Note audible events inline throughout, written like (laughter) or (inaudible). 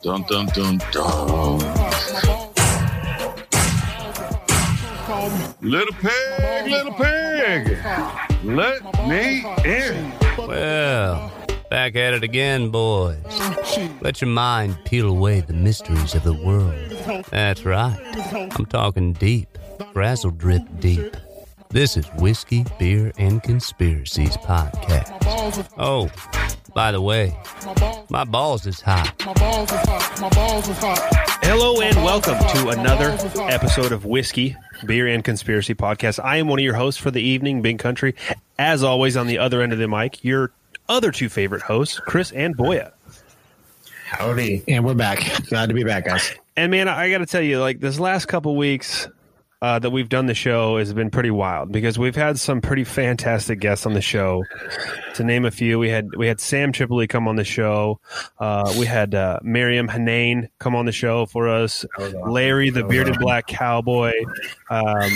Dun dun dun dun. Little pig, little pig, let me in. Well, back at it again, boys. Let your mind peel away the mysteries of the world. That's right. I'm talking deep, Frazzledrip deep. This is Whiskey, Beer, and Conspiracies podcast. Oh, by the way, my balls is hot. My balls is hot. My balls is hot. Hello and welcome to another episode of Whiskey, Beer, and Conspiracy Podcast. I am one of your hosts for the evening, Big Country. As always, on the other end of the mic, your other two favorite hosts, Chris and Boya. Howdy. And we're back. Glad to be back, guys. And man, I got to tell you, like this last couple weeks uh, that we've done the show has been pretty wild because we've had some pretty fantastic guests on the show. To name a few, we had we had Sam Tripoli come on the show. Uh, we had uh, Miriam Hanane come on the show for us. Larry, the bearded black cowboy. Um,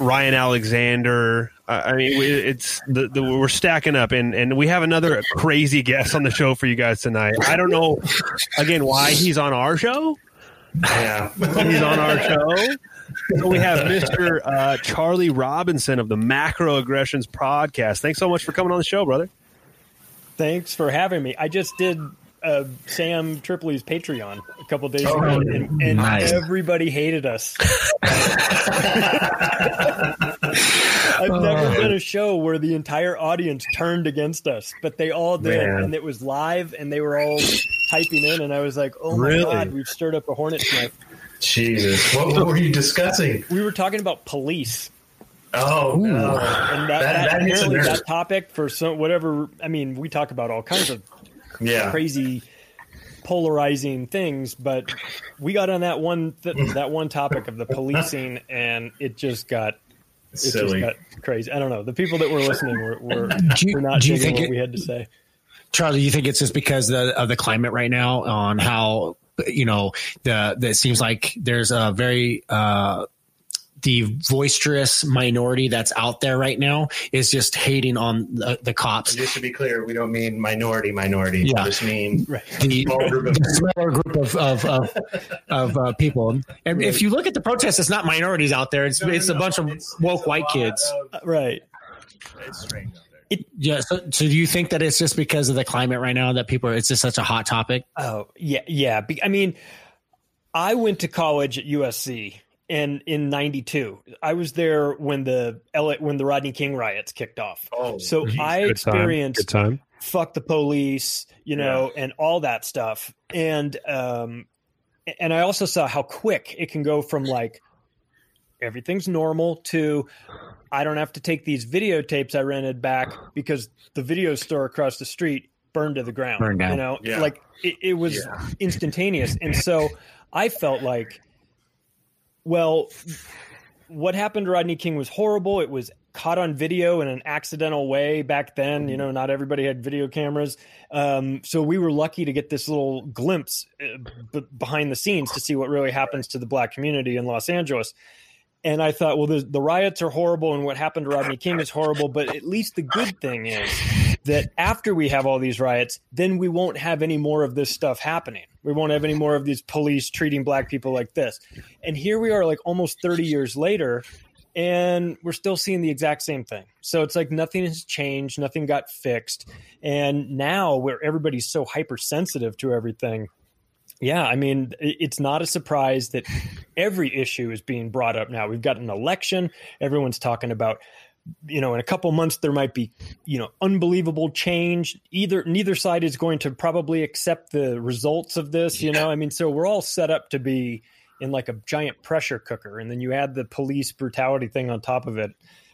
Ryan Alexander. Uh, I mean, it's the, the, we're stacking up, and and we have another crazy guest on the show for you guys tonight. I don't know, again, why he's on our show. Yeah, he's on our show. So we have Mr. Uh, Charlie Robinson of the Macro Aggressions podcast. Thanks so much for coming on the show, brother. Thanks for having me. I just did uh, Sam Tripoli's Patreon a couple days Oh, ago, and, and nice. everybody hated us. (laughs) I've oh, never done a show where the entire audience turned against us, but they all did, Man. and it was live, and they were all typing in, and I was like, "Oh my Really? god, we've stirred up a hornet's nest." Jesus. What, what were you discussing? We were talking about police. Oh, uh, no. And that, That- that, that hits a apparently nerve. that topic for some whatever I mean, we talk about all kinds of yeah. crazy polarizing things but we got on that one th- that one topic of the policing and it just got it Silly. just got crazy. I don't know. The people that were listening were, were, (laughs) Do you- were not do you think what it- we had to say. Charlie, do you think it's just because the, of the climate right now on how you know the that seems like there's a very uh the boisterous minority that's out there right now is just hating on the, the cops. Just to be clear, we don't mean minority, minority. Yeah. We just mean The, small group of the smaller group of of, of, of uh, people, and if you look at the protests, it's not minorities out there. It's No, no, it's a no. bunch of It's- woke it's white kids. of- Uh, right it's strange out there. Yeah. So, so do you think that it's just because of the climate right now that people are, it's just such a hot topic? oh yeah yeah Be- i mean i went to college at usc and in 92 i was there when the L- when the rodney king riots kicked off Oh, so Good i time. experienced Good time. fuck the police, you know, and all that stuff. And um and I also saw how quick it can go from like everything's normal to I don't have to take these videotapes I rented back because the video store across the street burned to the ground. Burned down. You know, Yeah. like it, it was Yeah. (laughs) instantaneous. And so I felt like, well, what happened to Rodney King was horrible. It was caught on video in an accidental way back then. You know, not everybody had video cameras. Um, so we were lucky to get this little glimpse uh, b- behind the scenes to see what really happens to the black community in Los Angeles. And I thought, well, the, the riots are horrible and what happened to Rodney King is horrible. But at least the good thing is that after we have all these riots, then we won't have any more of this stuff happening. We won't have any more of these police treating black people like this. And here we are, like almost 30 years later, and we're still seeing the exact same thing. So it's like nothing has changed, nothing got fixed. And now where everybody's so hypersensitive to everything, yeah, I mean, it's not a surprise that every issue is being brought up now. We've got an election, everyone's talking about you know in a couple months there might be you know unbelievable change. Either neither side is going to probably accept the results of this you know? I mean so we're all set up to be in like a giant pressure cooker and then you add the police brutality thing on top of it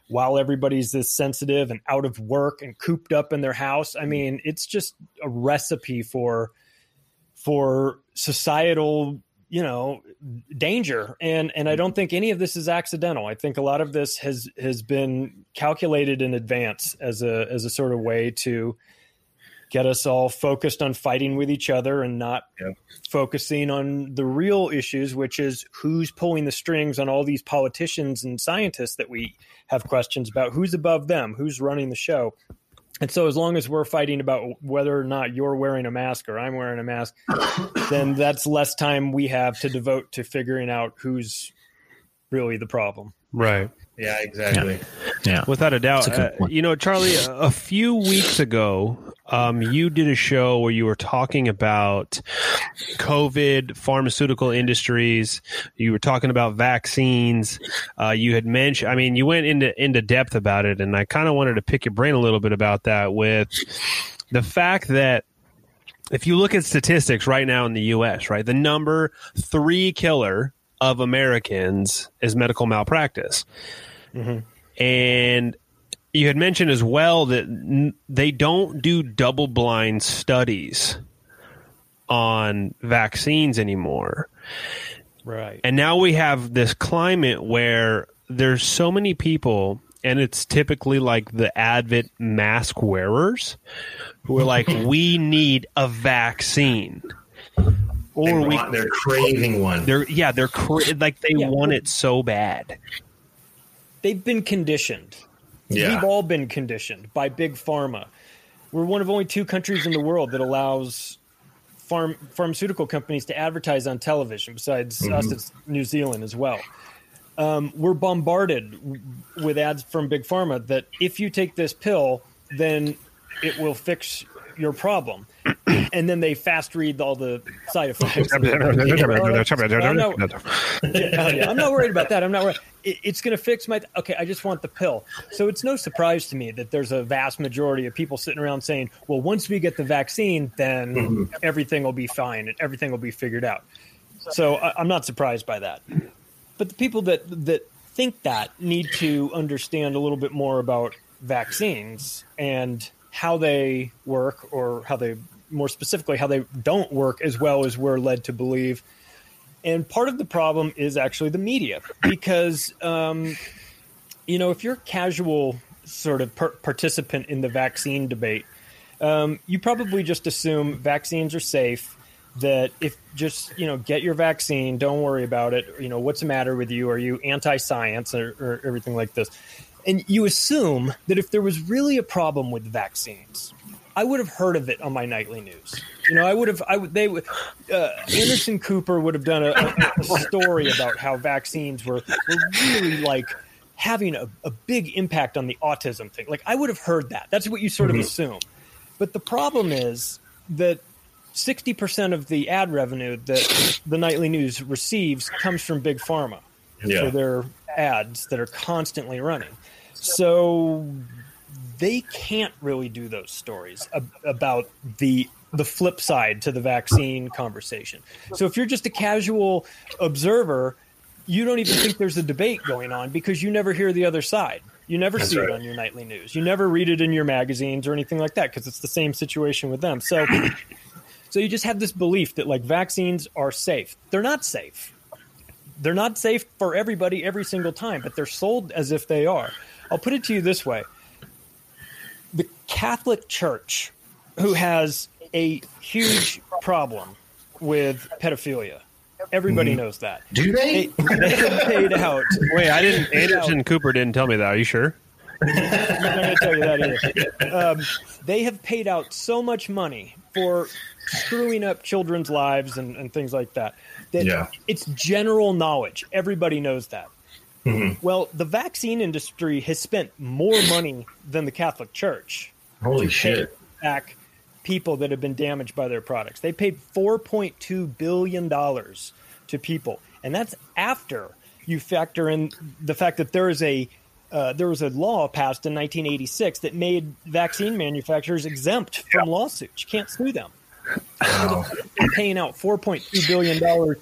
while everybody's this sensitive and out of work and cooped up in their house. I mean it's just a recipe for for societal you know danger. And and i don't think any of this is accidental. I think a lot of this has has been calculated in advance as a as a sort of way to get us all focused on fighting with each other and not Yeah. focusing on the real issues which is who's pulling the strings on all these politicians and scientists that we have questions about. Who's above them? Who's running the show And so, as long as we're fighting about whether or not you're wearing a mask or I'm wearing a mask, (coughs) then that's less time we have to devote to figuring out who's really the problem. Right. Yeah, exactly. Yeah. Without a doubt. A Uh, you know, Charlie, a, a few weeks ago, um, you did a show where you were talking about COVID, pharmaceutical industries. You were talking about vaccines. Uh, you had mentioned, I mean, you went into into depth about it, and I kind of wanted to pick your brain a little bit about that with the fact that if you look at statistics right now in the U.S., right, the number three killer of Americans is medical malpractice. Mm-hmm. And you had mentioned as well that n- they don't do double blind studies on vaccines anymore. Right. And now we have this climate where there's so many people, and it's typically like the Advent mask wearers who are like, (laughs) we need a vaccine. They Or we, want, they're craving one. they're, yeah, they're cra- like they Yeah. want it so bad. They've been conditioned. yeah. We've all been conditioned by big pharma. We're one of only two countries in the world that allows farm pharmaceutical companies to advertise on television. Besides us, it's New Zealand as well. Um, we're bombarded w- with ads from big pharma that if you take this pill, then it will fix your problem. (clears throat) And then they fast read all the side effects. (laughs) I'm (laughs) not- yeah, yeah, I'm not worried about that. I'm not worried. It, it's going to fix my. Okay, I just want the pill. So it's no surprise to me that there's a vast majority of people sitting around saying, "Well, once we get the vaccine, then mm-hmm. everything will be fine and everything will be figured out." So I, I'm not surprised by that. But the people that that think that need to understand a little bit more about vaccines and how they work, or how they more specifically how they don't work as well as we're led to believe. And part of the problem is actually the media, because um, you know if you're a casual sort of per- participant in the vaccine debate, um, you probably just assume vaccines are safe. That if just you know get your vaccine, don't worry about it. You know what's the matter with you? Are you anti-science or, or everything like this? And you assume that if there was really a problem with vaccines, I would have heard of it on my nightly news. You know, I would have. I would. They would. Uh, Anderson Cooper would have done a, a, a story about how vaccines were, were really like having a, a big impact on the autism thing. Like I would have heard that. That's what you sort of assume. But the problem is that sixty percent of the ad revenue that the nightly news receives comes from big pharma Yeah. for their ads that are constantly running. So they can't really do those stories ab- about the the flip side to the vaccine conversation. So if you're just a casual observer, you don't even think there's a debate going on because you never hear the other side. You never That's see right. it on your nightly news. You never read it in your magazines or anything like that because it's the same situation with them. So (coughs) so you just have this belief that like vaccines are safe. They're not safe they're not safe for everybody every single time, but they're sold as if they are. I'll put it to you this way Catholic Church, who has a huge problem with pedophilia, everybody knows that. Do They, they? they have paid out. Wait, I didn't. Anderson Cooper didn't tell me that. Are you sure? I'm not going to tell you that either. Um, they have paid out so much money for screwing up children's lives and, and things like that. That Yeah. it's general knowledge. Everybody knows that. Well, the vaccine industry has spent more money than the Catholic Church Holy shit. back people that have been damaged by their products. They paid $4.2 billion to people. And that's after you factor in the fact that there is a uh, there was a law passed in 1986 that made vaccine manufacturers exempt from lawsuits. You can't sue them. They're paying out 4.2 billion dollars,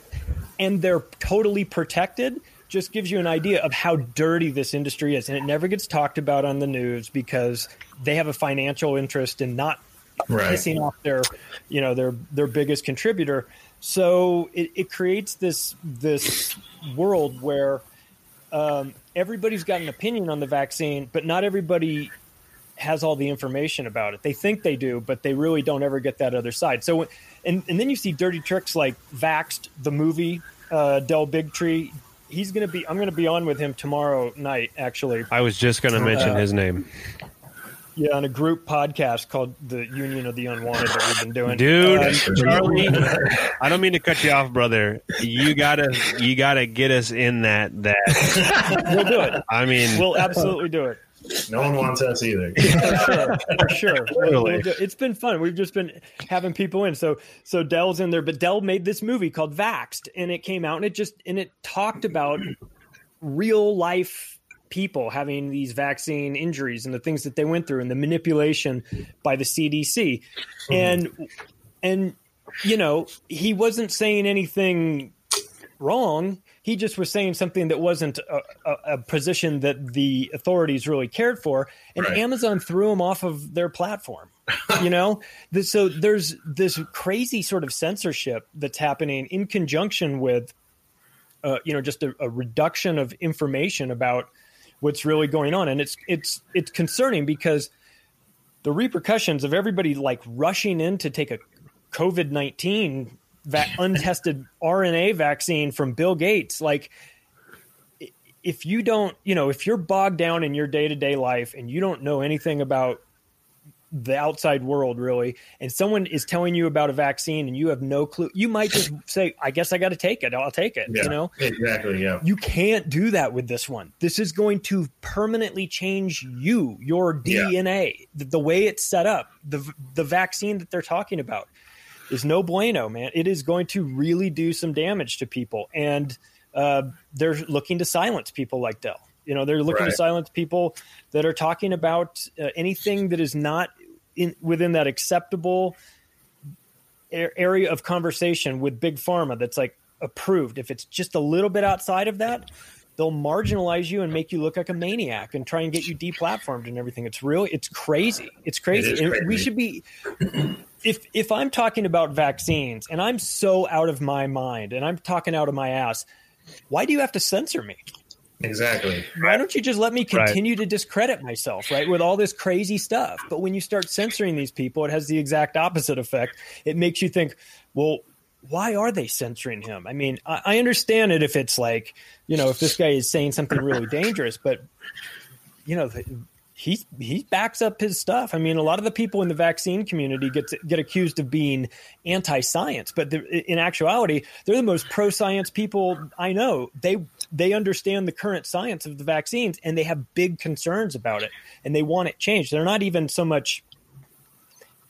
and they're totally protected. Just gives you an idea of how dirty this industry is, and it never gets talked about on the news because they have a financial interest in not Right. pissing off their, you know, their their biggest contributor. So it, it creates this this world where um, everybody's got an opinion on the vaccine, but not everybody has all the information about it. They think they do, but they really don't ever get that other side. So, and and then you see dirty tricks like Vaxxed, the movie, uh, Del Bigtree. He's gonna be. I'm gonna be on with him tomorrow night. Actually, I was just going to mention his name. Yeah, on a group podcast called the Union of the Unwanted that we've been doing. Dude, Uh, (laughs) Charlie, I don't mean to cut you off, brother. You gotta, you gotta get us in that. That (laughs) we'll do it. I mean, We'll absolutely do it. No one wants us either. (laughs) For sure. For sure. (laughs) Totally. It's been fun. We've just been having people in. So so Del's in there, but Del made this movie called Vaxxed, and it came out and it just and it talked about real life people having these vaccine injuries and the things that they went through and the manipulation by the CDC. Mm-hmm. And and you know, he wasn't saying anything wrong. He just was saying something that wasn't a, a, a position that the authorities really cared for, and Right. Amazon threw him off of their platform. (laughs) you know, so there's this crazy sort of censorship that's happening in conjunction with, uh, you know, just a, a reduction of information about what's really going on, and it's it's it's concerning because the repercussions of everybody like rushing in to take a COVID nineteen va- untested RNA vaccine from Bill Gates, like if you don't, you know, if you're bogged down in your day to day life and you don't know anything about the outside world really, and someone is telling you about a vaccine and you have no clue, you might just say, "I guess I got to take it. I'll take it." Yeah, You know, exactly. Yeah. you can't do that with this one. This is going to permanently change you, your Yeah. DNA, the, the way it's set up. The the vaccine that they're talking about is no bueno, man. It is going to really do some damage to people, and uh, they're looking to silence people like Del. You know, they're looking Right. to silence people that are talking about uh, anything that is not in within that acceptable area of conversation with big pharma that's like approved if it's just a little bit outside of that they'll marginalize you and make you look like a maniac and try and get you deplatformed and everything it's real it's crazy it's crazy, It crazy. we should be if if i'm talking about vaccines and i'm so out of my mind and i'm talking out of my ass why do you have to censor me? Exactly. why don't you just let me continue to discredit myself right with all this crazy stuff? But when you start censoring these people it has the exact opposite effect. It makes you think well why are they censoring him? I mean i, I understand it if it's like you know if this guy is saying something really dangerous but you know the, he he backs up his stuff. I mean, a lot of the people in the vaccine community get get accused of being anti-science, but in actuality, they're the most pro-science people I know. They they understand the current science of the vaccines and they have big concerns about it and they want it changed. They're not even so much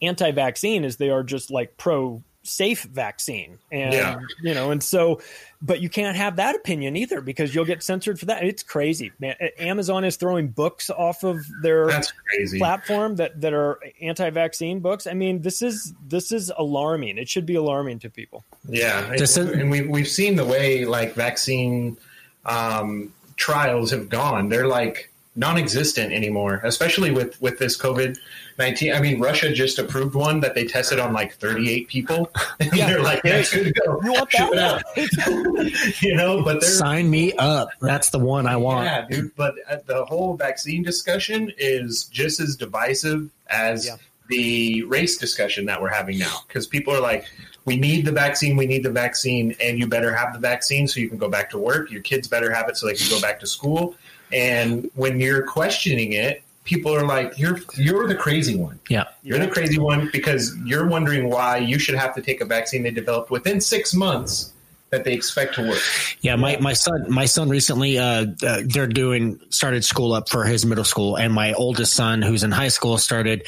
anti-vaccine as they are just like pro safe vaccine. And Yeah. you know and so but you can't have that opinion either because you'll get censored for that. It's crazy man. Amazon is throwing books off of their That's crazy. platform that that are anti-vaccine books. I mean this is this is alarming. It should be alarming to people. Yeah, Just and, and we we've seen the way like vaccine um, trials have gone. They're like non-existent anymore, especially with with this COVID nineteen. I mean, Russia just approved one that they tested on like thirty eight people. (laughs) And Yeah, they're like, great. that's good to go. you want that out. (laughs) you know, but they're Sign me up. That's the one I want. yeah, dude. But uh, the whole vaccine discussion is just as divisive as Yeah. the race discussion that we're having now. Because people are like, "We need the vaccine. We need the vaccine, and you better have the vaccine so you can go back to work. Your kids better have it so they can go back to school." And when you're questioning it, people are like, "You're you're the crazy one. Yeah. You're the crazy one because you're wondering why you should have to take a vaccine they developed within six months." That they expect to work. Yeah, my, my son my son recently uh, uh they're doing started school up for his middle school and my oldest son who's in high school started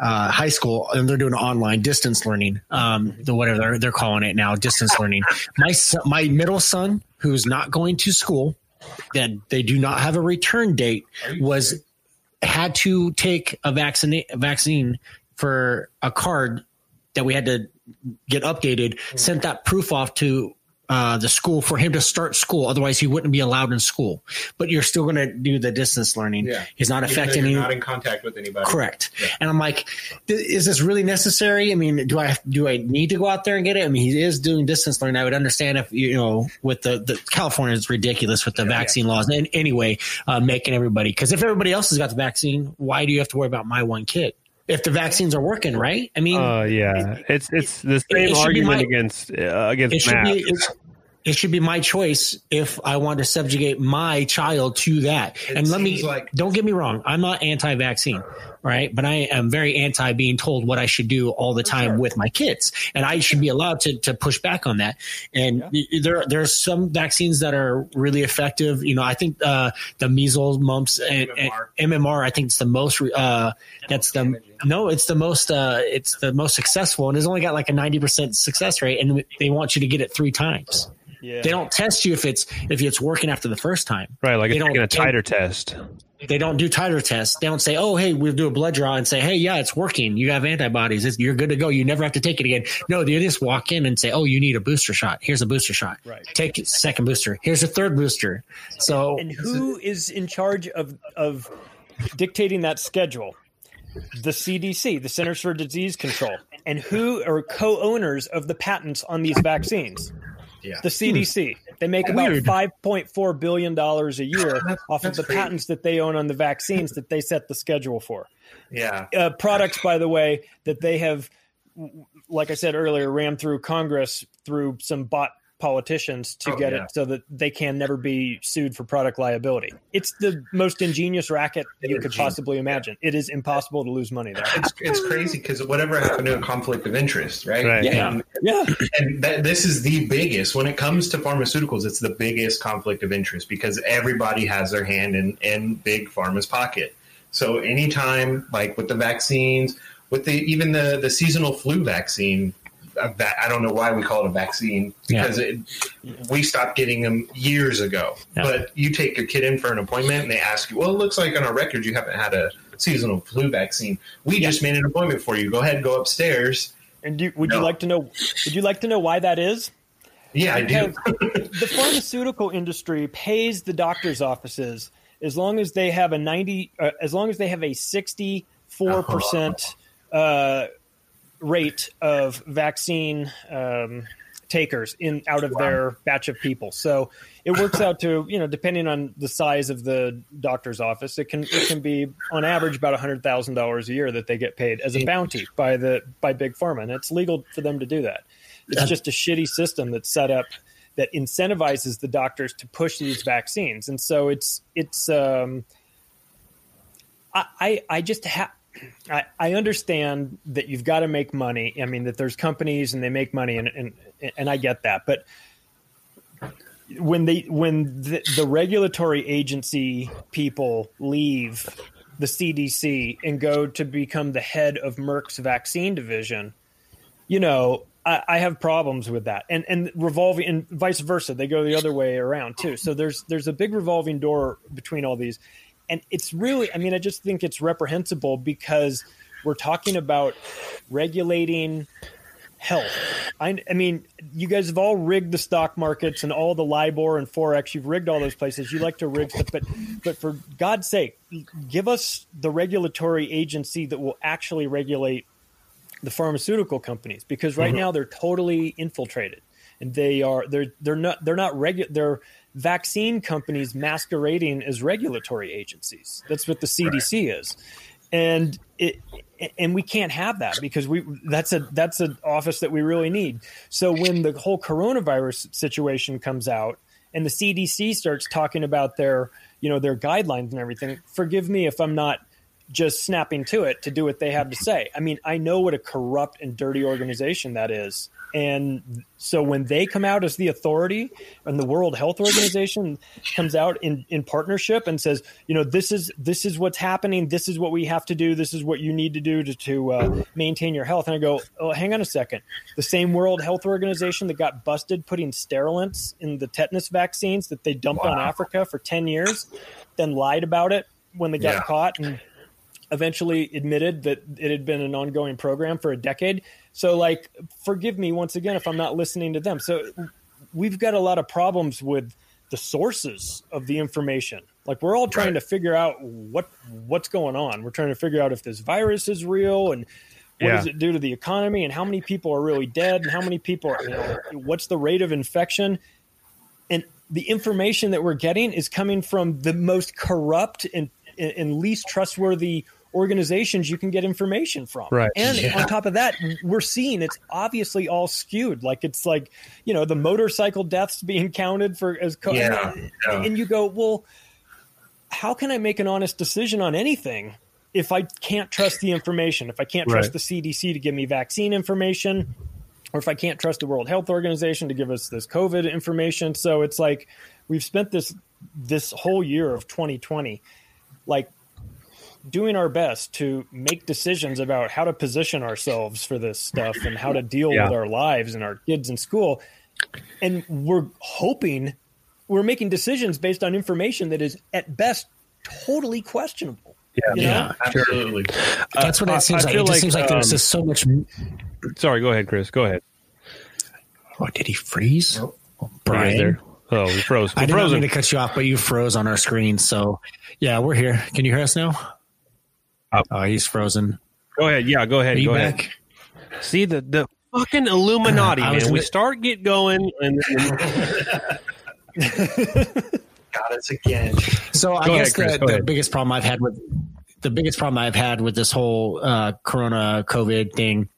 uh, high school and they're doing online distance learning um the whatever they're, they're calling it now distance learning my son, my middle son who's not going to school that they do not have a return date was had to take a vaccine vaccine for a card that we had to get updated, sent that proof off to uh, the school for him to start school. Otherwise, he wouldn't be allowed in school. But you're still going to do the distance learning. Yeah. He's not Even affecting you're not in contact with anybody. Correct. Yeah. And I'm like, is this really necessary? I mean, do I do I need to go out there and get it? I mean, he is doing distance learning. I would understand if you know with the, the California is ridiculous with the vaccine laws. And anyway, uh, making everybody because if everybody else has got the vaccine, why do you have to worry about my one kid? If the vaccines are working, right? I mean, Uh, yeah, it's it's the same should be argument my- against uh, it against should masks. be. It should be my choice if I want to subjugate my child to that. It and let me like- don't get me wrong, I'm not anti-vaccine, right? But I am very anti being told what I should do all the time with my kids, and I should be allowed to to push back on that. And there there are some vaccines that are really effective. You know, I think uh, the measles, mumps, and, and MMR. MMR. I think it's the most. Uh, that's the no, it's the most. Uh, it's the most successful, and it's only got like a ninety percent success rate, and they want you to get it three times. Yeah. They don't test you if it's if it's working after the first time. Right, like They it's don't- taking a they- titer test. They don't do titer tests. They don't say, "Oh, hey, we'll do a blood draw and say, hey, yeah, it's working. You have antibodies. It's, you're good to go. You never have to take it again." No, they just walk in and say, "Oh, you need a booster shot. Here's a booster shot. Right. Take a second booster. Here's a third booster." So And who is in charge of of dictating that schedule? The CDC, the Centers for Disease Control, and who are co-owners of the patents on these vaccines? Yeah. The CDC. They make about Weird. five point four billion dollars a year (laughs) off of the crazy. patents that they own on the vaccines that they set the schedule for. Yeah. uh, products, by the way, that they have, like I said earlier, rammed through Congress through some bot politicians to Oh, get yeah. it so that they can never be sued for product liability. It's the most ingenious racket It you could genius. possibly imagine. It is impossible to lose money there. It's, it's crazy because whatever happened to a conflict of interest, right? Right. Yeah. And, Yeah, and that, this is the biggest when it comes to pharmaceuticals. It's the biggest conflict of interest because everybody has their hand in in big pharma's pocket. So anytime, like with the vaccines, with the even the the seasonal flu vaccine, uh, va- I don't know why we call it a vaccine Yeah. because it, we stopped getting them years ago. Yeah. But you take your kid in for an appointment and they ask you, well, it looks like on our record you haven't had a seasonal flu vaccine. We just made an appointment for you. Go ahead, go upstairs. and do, would you like to know? Would you like to know why that is? Yeah, I do. (laughs) the pharmaceutical industry pays the doctors' offices as long as they have a ninety, uh, as long as they have a sixty-four percent uh, rate of vaccine um, takers in out of their batch of people. So it works out to you know, depending on the size of the doctor's office, it can it can be on average about hundred thousand dollars a year that they get paid as a bounty by the by big pharma, and it's legal for them to do that. It's just a shitty system that's set up that incentivizes the doctors to push these vaccines, and so it's it's. Um, I, I just have. I, I understand that you've got to make money. I mean that there's companies and they make money, and and, and I get that. But when they when the, the regulatory agency people leave the CDC and go to become the head of Merck's vaccine division, you know, I, I have problems with that. And and revolving and vice versa, they go the other way around too. So there's there's a big revolving door between all these, and it's really, I mean, I just think it's reprehensible because we're talking about regulating health. I, I mean, you guys have all rigged the stock markets and all the LIBOR and Forex. You've rigged all those places. You like to rig stuff, but but for God's sake, give us the regulatory agency that will actually regulate the pharmaceutical companies because right mm-hmm. now they're totally infiltrated and they are they're they're not they're not regu- they're vaccine companies masquerading as regulatory agencies. That's what the CDC is. And it and we can't have that because we that's a that's an office that we really need. So when the whole coronavirus situation comes out and the CDC starts talking about their you know their guidelines and everything, forgive me if I'm not just snapping to it to do what they have to say. I mean, I know what a corrupt and dirty organization that is. And so when they come out as the authority and the World Health Organization comes out in, in partnership and says, you know, this is this is what's happening, this is what we have to do, this is what you need to do to, to uh, maintain your health. And I go, oh, hang on a second. The same World Health Organization that got busted putting sterilants in the tetanus vaccines that they dumped on Africa for 10 years, then lied about it when they got Yeah. caught and eventually admitted that it had been an ongoing program for a decade. So, like, forgive me once again if I'm not listening to them. So, we've got a lot of problems with the sources of the information. Like, we're all trying Right. to figure out what what's going on. We're trying to figure out if this virus is real and what Yeah. does it do to the economy and how many people are really dead and how many people are, you know, what's the rate of infection and the information that we're getting is coming from the most corrupt and, and least trustworthy organizations you can get information from. Right. And Yeah. on top of that, we're seeing it's obviously all skewed. Like it's like, you know, the motorcycle deaths being counted for as co- Yeah, yeah. and you go, well, how can I make an honest decision on anything if I can't trust the information? If I can't trust Right. the CDC to give me vaccine information, or if I can't trust the World Health Organization to give us this COVID information. So it's like we've spent this this whole year of 2020 like doing our best to make decisions about how to position ourselves for this stuff and how to deal Yeah. with our lives and our kids in school. And we're hoping we're making decisions based on information that is at best totally questionable. Yeah. You know? Yeah. Absolutely. That's what I- it seems I like. feel It just like, seems like there's um, just so much. Sorry, go ahead, Chris. Go ahead. Oh, did he freeze? Nope. Brian. There? Oh, we froze. I We're did not frozen. mean to cut you off, but you froze on our screen. So, yeah, we're here. Can you hear us now? Oh. Oh, he's frozen. Go ahead. Yeah, go ahead. Are you go back? ahead. See the the fucking (laughs) Illuminati, I was man. We gonna- start get going, and (laughs) Got us again. So I Go guess ahead, Chris, the, the biggest problem I've had with the biggest problem I've had with this whole uh, Corona COVID thing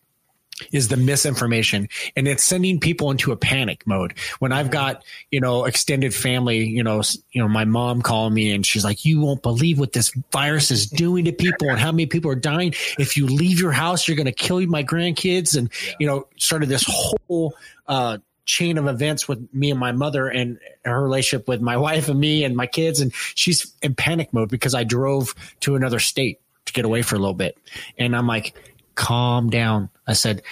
is the misinformation. And it's sending people into a panic mode. When i've got you know extended family you know you know my mom calling me and she's like you won't believe what this virus is doing to people and how many people are dying. If you leave your house you're going to kill my grandkids. And you know started this whole uh chain of events with me and my mother and her relationship with my (laughs) wife and me and my kids. And she's in panic mode because i drove to another state to get away for a little bit. And i'm like calm down. I said,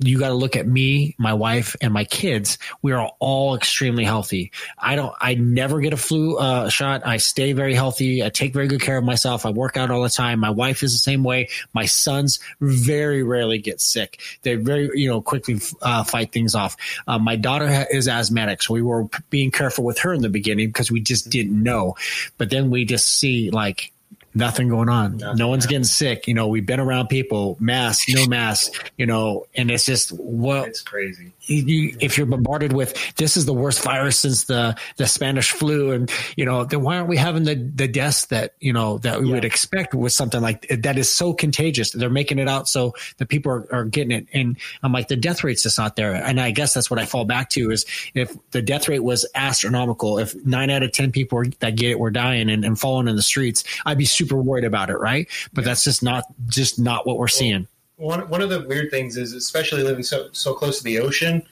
you got to look at me, my wife, and my kids. We are all extremely healthy. I don't, I never get a flu uh, shot. I stay very healthy. I take very good care of myself. I work out all the time. My wife is the same way. My sons very rarely get sick. They very, you know, quickly uh, fight things off. Uh, my daughter is asthmatic, so we were being careful with her in the beginning because we just didn't know. But then we just see like nothing going on. no one's getting sick. You know, we've been around people, mask, no (laughs) mask, you know, and it's just what It's crazy. You, if you're bombarded with this is the worst virus since the the Spanish flu, and you know, then why aren't we having the the deaths that you know that we would expect with something like that is so contagious? They're making it out so the people are, are getting it, and I'm like, the death rate's just not there, and I guess that's what I fall back to is if the death rate was astronomical, if nine out of ten people that get it were dying and, and falling in the streets, I'd be super worried about it, right? But that's just not just not what we're seeing. One one of the weird things is, especially living so so close to the ocean,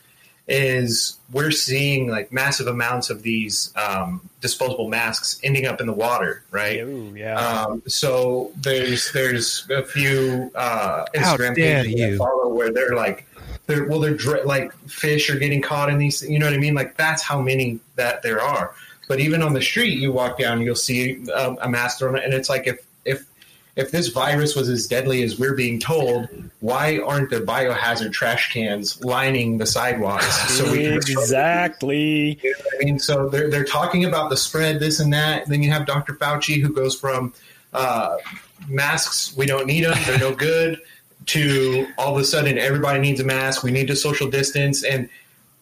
is we're seeing like massive amounts of these um, disposable masks ending up in the water, right? Ooh, yeah. Um, so there's there's a few uh, Instagram pages that I follow where they're like, they're well, they're dr- like fish are getting caught in these. You know what I mean? Like that's how many that there are. But even on the street, you walk down, you'll see um, a mask thrown, and it's like if if this virus was as deadly as we're being told, why aren't the biohazard trash cans lining the sidewalks? So we exactly. you know I mean, so they're they're talking about the spread, this and that. Then you have Dr. Fauci who goes from uh, masks, we don't need them, they're no (laughs) good, to all of a sudden everybody needs a mask, we need to social distance. And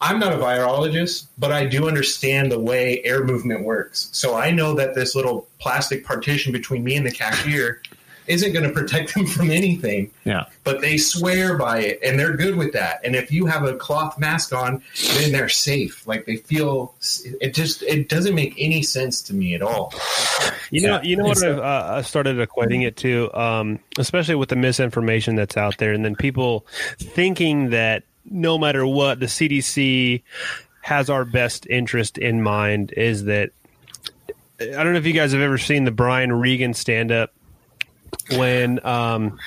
I'm not a virologist, but I do understand the way air movement works. So I know that this little plastic partition between me and the cashier isn't going to protect them from anything Yeah. but they swear by it and they're good with that. And if you have a cloth mask on, then they're safe. Like they feel it just it doesn't make any sense to me at all. You know, Yeah. you know what I've uh, started equating it to, um, especially with the misinformation that's out there, and then people thinking that no matter what, the CDC has our best interest in mind. Is that I don't know if you guys have ever seen the Brian Regan stand up when um,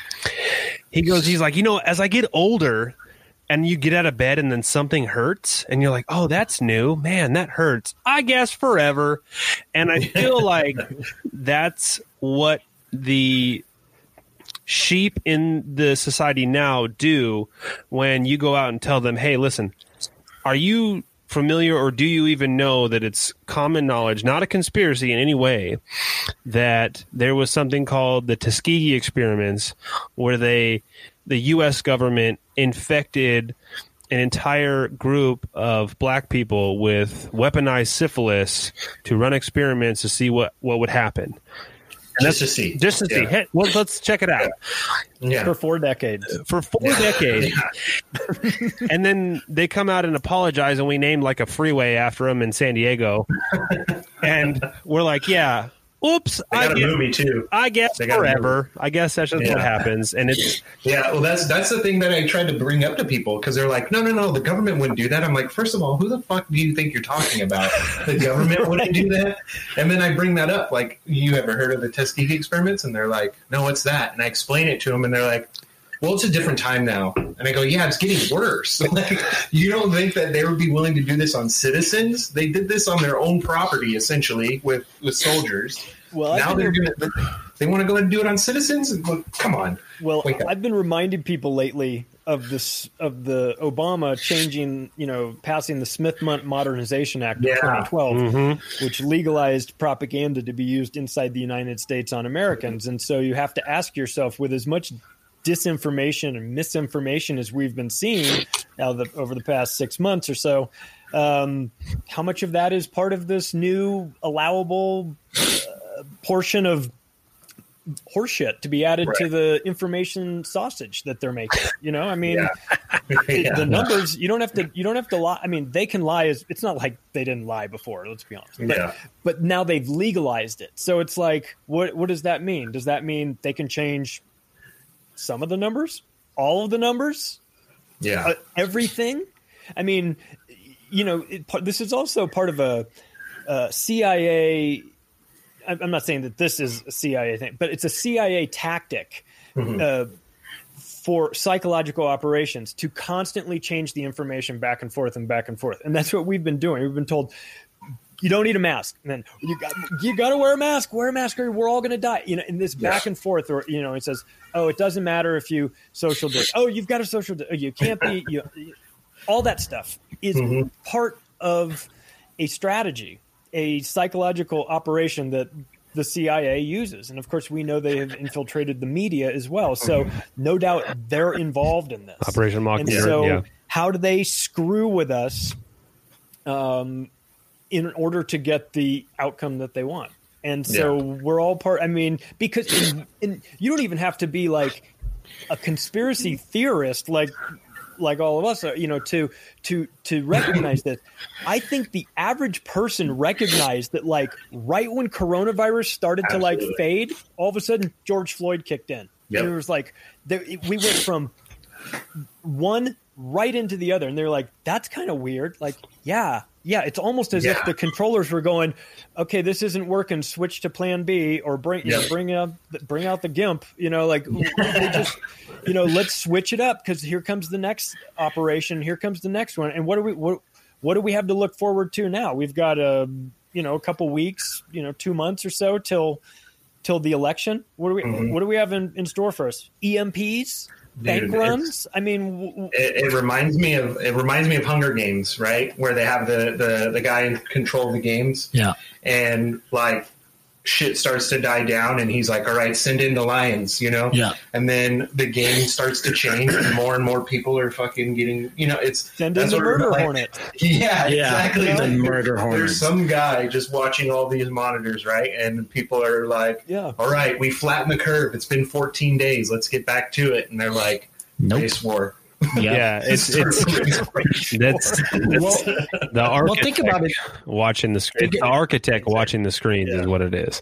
he goes, he's like, you know, as I get older. And you get out of bed and then something hurts and you're like, oh, that's new. Man, that hurts. I guess forever. And I feel (laughs) like that's what the sheep in the society now do when you go out and tell them, hey, listen, are you familiar or do you even know that it's common knowledge, not a conspiracy in any way, that there was something called the Tuskegee experiments where they, the U.S. government infected an entire group of black people with weaponized syphilis to run experiments to see what, what would happen. Just to see. Just to see. Hey, well, let's check it out. Yeah. for four decades. Uh, for four decades. (laughs) and then they come out and apologize, and we named like a freeway after them in San Diego. and we're like, yeah, oops, They I got a guess, movie too. I guess They got a forever. I guess that's just what happens. And it's (laughs) Yeah, well, that's that's the thing that I tried to bring up to people because they're like, no, no, no, the government wouldn't do that. I'm like, first of all, who the fuck do you think you're talking about? The government (laughs) wouldn't do that. And then I bring that up, like, you ever heard of the Tuskegee experiments? And they're like, no, what's that? And I explain it to them, and they're like, well, it's a different time now. And I go, yeah, it's getting worse. (laughs) like, you don't think that they would be willing to do this on citizens? They did this on their own property, essentially, with with soldiers. Well, now they're gonna. They want to go ahead and do it on citizens? Well, come on. well. I've been reminding people lately of this of the Obama changing, you know, passing the Smith-Mundt Modernization Act of Yeah. 2012, mm-hmm. which legalized propaganda to be used inside the United States on Americans. And so you have to ask yourself, with as much disinformation and misinformation as we've been seeing now the, over the past six months or so, um, how much of that is part of this new allowable uh, portion of horseshit to be added to the information sausage that they're making? You know, I mean, it- (laughs) Yeah. the numbers you don't have to you don't have to lie. I mean, they can lie. As it's not like they didn't lie before. Let's be honest. But, Yeah. but now they've legalized it. So it's like, what what does that mean? Does that mean they can change some of the numbers, all of the numbers, Yeah. uh, everything? I mean, you know, it, this is also part of a, uh CIA. I'm not saying that this is a CIA thing, but it's a CIA tactic uh, for psychological operations to constantly change the information back and forth and back and forth, and that's what we've been doing. We've been told you don't need a mask, and then you got you got to wear a mask. Wear a mask, or we're all going to die. You know, in this back Yeah. and forth, or you know, it says, oh, it doesn't matter if you social distance. Oh, you've got a social. di- You can't be. You, all that stuff is part of a strategy, a psychological operation that the CIA uses. And of course, we know they have infiltrated the media as well. So, no doubt they're involved in this. Operation And Mockingbird. so, yeah. how do they screw with us um, in order to get the outcome that they want? And so we're all part. I mean, because in, in, you don't even have to be like a conspiracy theorist, like like all of us are, you know, to to to recognize this. I think the average person recognized that, like, right when coronavirus started to like fade, all of a sudden George Floyd kicked in. Yep. And it was like there, we went from one right into the other, and they're like, "That's kind of weird." Like, yeah, yeah, it's almost as if the controllers were going, "Okay, this isn't working. Switch to Plan B, or bring you know, bring up bring out the GIMP." You know, like they just you know, let's switch it up because here comes the next operation. Here comes the next one, and what do we what what do we have to look forward to now? We've got a you know a couple weeks, you know, two months or so till till the election. What do we mm-hmm. what do we have in, in store for us? EMPs, bank Dude, runs. I mean, w- w- it, it reminds me of it reminds me of Hunger Games, right? Where they have the the the guy in control of the games, Yeah. and like shit starts to die down, and he's like, "All right, send in the lions," you know? Yeah. And then the game starts to change, and more and more people are fucking getting, you know, it's send in the murder like- hornet. (laughs) Yeah, Yeah, exactly. the Like, murder hornet. There's some guy just watching all these monitors, right? And people are like, Yeah. all right, we flattened the curve. It's been 14 days. Let's get back to it." And they're like, Nope. "Base war." Yeah, it's it's that's, that's the architect Well, think about it. watching the screen. The architect watching the screens is what it is.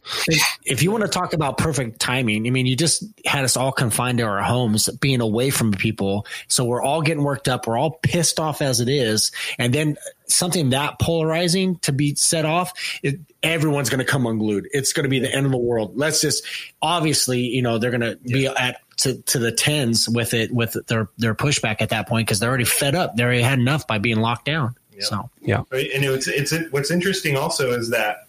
if you want to talk about perfect timing, I mean, you just had us all confined to our homes, being away from people. So we're all getting worked up. We're all pissed off as it is. And then something that polarizing to be set off, it, everyone's going to come unglued. It's going to be the end of the world. Let's just, obviously, you know, they're going to be at, to, to the tens with it, with their, their pushback at that point, because they're already fed up. They already had enough by being locked down. Yeah. So, Yeah, and it's it's what's interesting also is that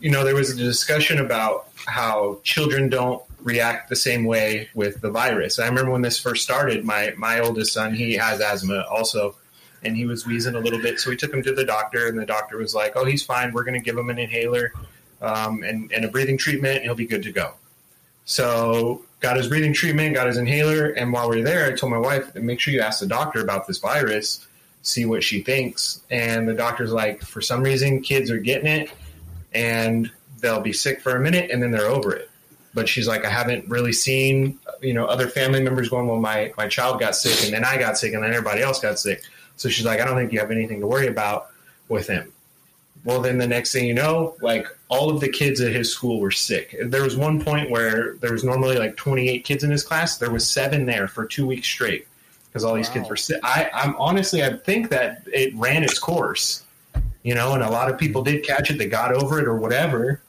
you know there was a discussion about how children don't react the same way with the virus. I remember when this first started. My my oldest son he has asthma also, and he was wheezing a little bit, so we took him to the doctor, and the doctor was like, "Oh, he's fine. We're going to give him an inhaler um, and and a breathing treatment, and he'll be good to go." So got his breathing treatment, got his inhaler, and while we are there, I told my wife, "Make sure you ask the doctor about this virus." see what she thinks. And the doctor's like, for some reason, kids are getting it, and they'll be sick for a minute and then they're over it. But she's like, I haven't really seen, you know, other family members going, well, my, my child got sick and then I got sick and then everybody else got sick. So she's like, I don't think you have anything to worry about with him. Well, then the next thing you know, like all of the kids at his school were sick. There was one point where there was normally like 28 kids in his class. There was seven there for two weeks straight because all these kids were sick. I, I'm honestly, I think that it ran its course, you know, and a lot of people did catch it. They got over it or whatever.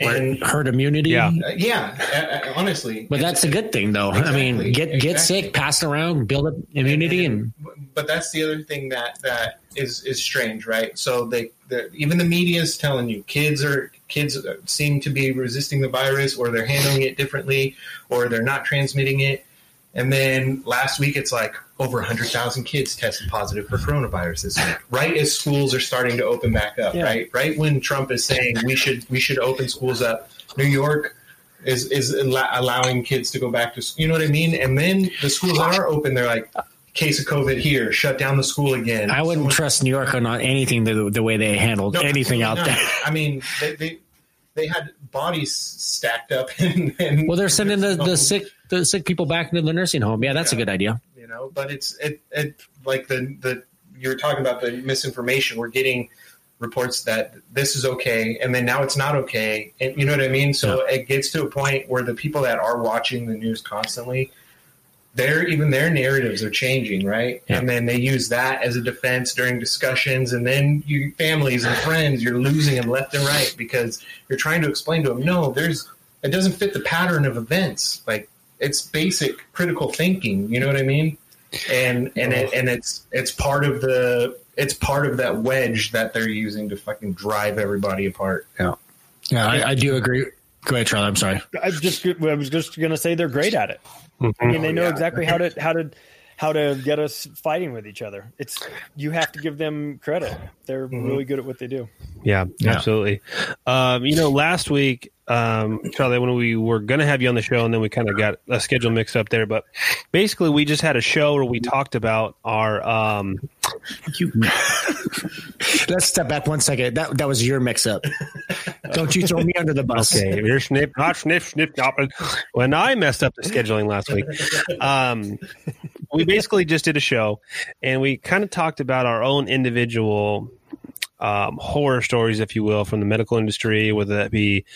And herd immunity. Yeah. uh, yeah, uh, honestly, But that's a good thing, though. I mean, Exactly. get get Exactly. sick, pass it around, build up immunity, and, but that's the other thing that that is is strange, right? So they even the media is telling you kids are kids seem to be resisting the virus, or they're handling it differently, or they're not transmitting it. And then last week, it's like over 100,000 kids tested positive for coronavirus this week, right as schools are starting to open back up, Yeah. right? Right when Trump is saying we should we should open schools up, New York is is allo- allowing kids to go back to school. You know what I mean? And then the schools that are open, they're like, case of COVID here, shut down the school again. I wouldn't Someone- trust New York on anything the, the way they handled No, anything out absolutely there. I mean, they, they they had bodies stacked up, (laughs) and, and Well, they're sending the, the sick the sick people back into the nursing home. Yeah, that's a good idea. you know but it's it, it like the the you're talking about the misinformation. We're getting reports that this is okay and then now it's not okay. And you know what i mean? So it gets to a point where the people that are watching the news constantly their even their narratives are changing right Yeah. and then they use that as a defense during discussions and then your families and friends you're losing them left and right because you're trying to explain to them no there's it doesn't fit the pattern of events like it's basic critical thinking you know what i mean and and it, and it's it's part of the it's part of that wedge that they're using to fucking drive everybody apart Yeah, I, I do agree. Go ahead, Charlie. I'm sorry. I was just I was just gonna say they're great at it. I mean, they know yeah. exactly how to how to how to get us fighting with each other. It's you have to give them credit. They're really good at what they do. Yeah, Yeah. absolutely. Um, you know, last week, um, Charlie, when we were going to have you on the show, and then we kind of got a schedule mixed up there, but basically, we just had a show where we talked about our. Um, (laughs) Let's step back one second. That that was your mix up. Don't you throw me under the bus. okay, you're snip, not sniff, snip, not. When I messed up the scheduling last week, um, we basically just did a show, and we kind of talked about our own individual um, horror stories, if you will, from the medical industry, whether that be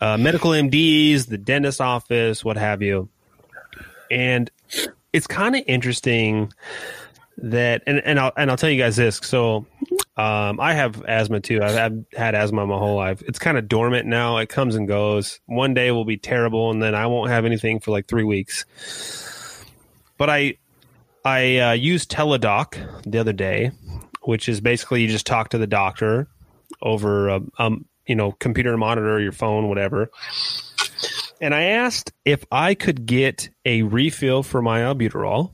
uh, medical MDs, the dentist office, what have you. And it's kind of interesting that, and, and I'll and I'll tell you guys this. So, um, I have asthma too. I've, I've had asthma my whole life. It's kind of dormant now. It comes and goes. One day will be terrible, and then I won't have anything for like three weeks. But I I uh, used Teladoc the other day, which is basically you just talk to the doctor over a, um you know computer monitor, your phone, whatever. And I asked if I could get a refill for my albuterol.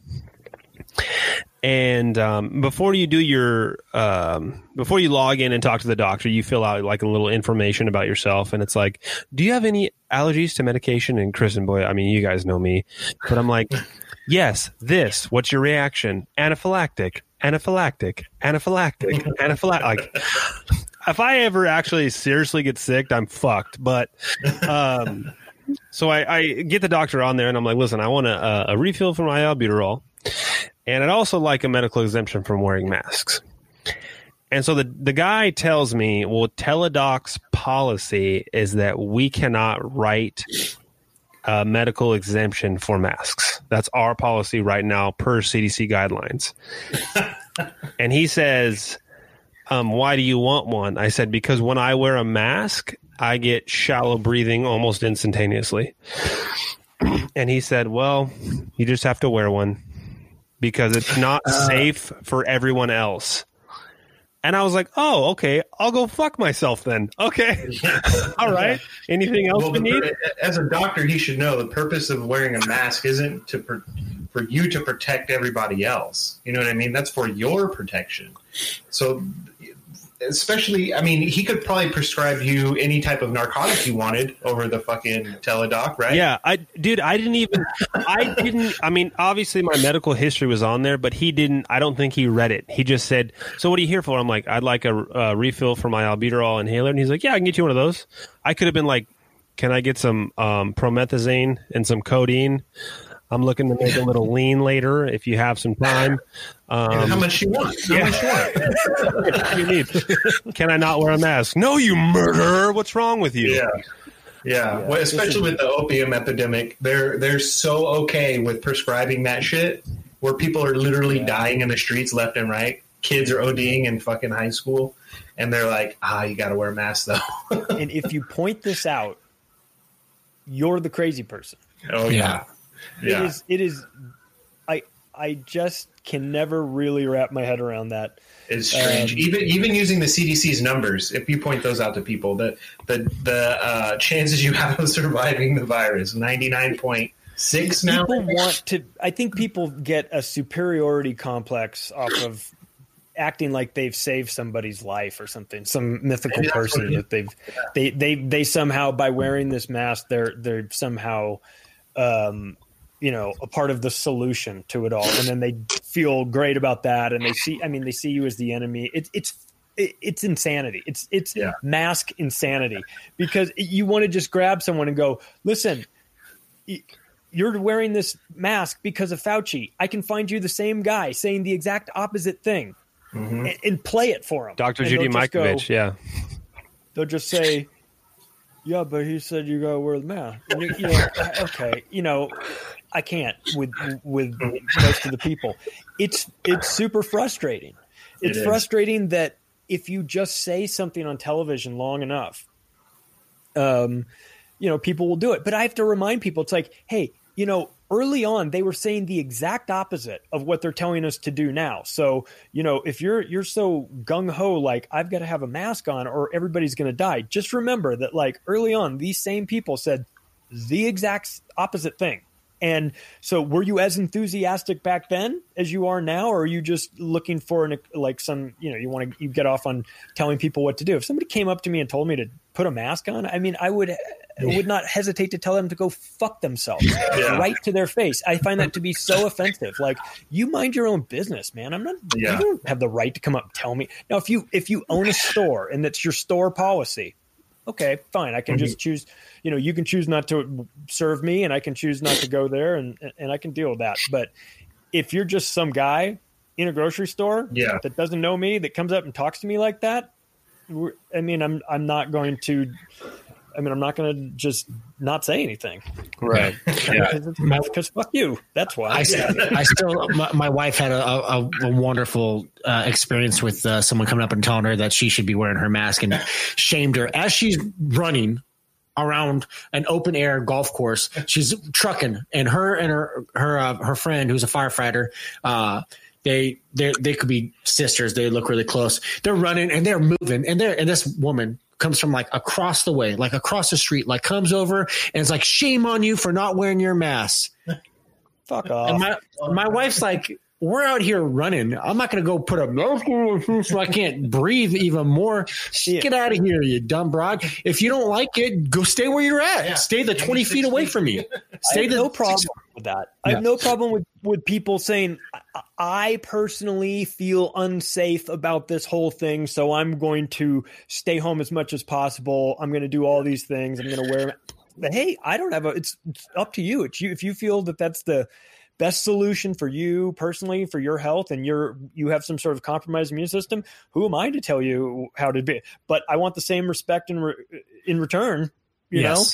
And um, before you do your, um, before you log in and talk to the doctor, you fill out like a little information about yourself, and it's like, "Do you have any allergies to medication?" And Chris and boy, I mean, you guys know me, but I'm like, (laughs) "Yes, this. What's your reaction? Anaphylactic, anaphylactic, anaphylactic, (laughs) anaphylactic." Like, if I ever actually seriously get sick, I'm fucked. But, um, so I, I get the doctor on there, and I'm like, "Listen, I want a, a refill for my albuterol." and I'd also like a medical exemption from wearing masks. And so the the guy tells me, well, Teladoc's policy is that we cannot write a medical exemption for masks. That's our policy right now per CDC guidelines. (laughs) and he says, um, why do you want one? I said, because when I wear a mask, I get shallow breathing almost instantaneously. and he said, well, you just have to wear one because it's not safe for everyone else. And I was like, oh, okay, I'll go fuck myself then. Okay. (laughs) All right. Anything else well we need? as a doctor he should know the purpose of wearing a mask isn't to for you to protect everybody else you know what i mean that's for your protection so especially, I mean, he could probably prescribe you any type of narcotic you wanted over the fucking teladoc, right? Yeah, I dude, I didn't even I didn't I mean, obviously my medical history was on there, but he didn't I don't think he read it. He just said, "So what are you here for?" I'm like, "I'd like a uh, refill for my albuterol inhaler." And he's like, "Yeah, I can get you one of those." I could have been like, "Can I get some um, promethazine and some codeine?" I'm looking to make a little (laughs) lean later if you have some time. And how Um, much you want? How yeah. much you want? (laughs) you need? Can I not wear a mask? No, you murderer! What's wrong with you? Yeah. Yeah, well, especially with the opium epidemic, they're they're so okay with prescribing that shit, where people are literally dying in the streets left and right. Kids are ODing in fucking high school, and they're like, "Ah, you got to wear a mask though." and if you point this out, you're the crazy person. oh yeah, It yeah. is. It is. I I just can never really wrap my head around that. It's strange. Um, even even using the CDC's numbers, if you point those out to people, the the the uh, chances you have of surviving the virus ninety nine point six now. People want to. I think people get a superiority complex off of acting like they've saved somebody's life or something. Some mythical Maybe that's what person that they've they they they somehow by wearing this mask they're they're somehow um you know a part of the solution to it all and then they feel great about that and they see i mean they see you as the enemy it's it's it- it's insanity it's it's Yeah. mask insanity because you want to just grab someone and go listen you're wearing this mask because of fauci i can find you the same guy saying the exact opposite thing Mhm. and, and play it for him Dr. And Judy they'll go- yeah. they'll just say, "Yeah, but he said you gotta wear the mask." And you, you know, (laughs) okay, you know, I can't with (laughs) with most of the people. It's it's super frustrating. It's It frustrating that if you just say something on television long enough, um, you know, people will do it. But I have to remind people, it's like, hey, you know, early on they were saying the exact opposite of what they're telling us to do now. So, you know, if you're you're so gung ho like I've got to have a mask on or everybody's going to die, just remember that like early on these same people said the exact opposite thing. And so, were you as enthusiastic back then as you are now, or are you just looking for an like some you know you want to you get off on telling people what to do? If somebody came up to me and told me to put a mask on, I mean, I would would not hesitate to tell them to go fuck themselves (laughs) Yeah. right to their face. I find that to be so offensive. Like you mind your own business, man. I'm not. Yeah. You don't have the right to come up and tell me. Now, if you if you own a store and that's your store policy, okay, fine. I can just mm-hmm. choose. You know, you can choose not to serve me, and I can choose not to go there, and and I can deal with that. But if you're just some guy in a grocery store Yeah. that doesn't know me that comes up and talks to me like that, I mean, I'm I'm not going to. I mean, I'm not going to just not say anything. Right. (laughs) Because because fuck you. That's why. I, I still, my, my wife had a, a, a wonderful uh, experience with uh, someone coming up and telling her that she should be wearing her mask and shamed her as she's running around an open air golf course. She's trucking, and her and her her uh, her friend, who's a firefighter, uh, they they they could be sisters. They look really close. They're running and they're moving, and they're and this woman comes from like across the way, like across the street, like comes over and it's like, shame on you for not wearing your mask. (laughs) Fuck off. And my my wife's like, we're out here running. I'm not going to go put a mask on so I can't breathe even more. Yeah. Get out of here, you dumb broad. If you don't like it, go stay where you're at. Yeah. Stay the 20 feet away from me. (laughs) I Stay have the no problem with that. I have no problem with, with people saying, I, I personally feel unsafe about this whole thing, so I'm going to stay home as much as possible. I'm going to do all these things. I'm going to wear. But hey, I don't have a. It's, it's up to you. It's you if you feel that that's the best solution for you personally for your health and you're you have some sort of compromised immune system who am i to tell you how to be but i want the same respect in re, in return you know Yes.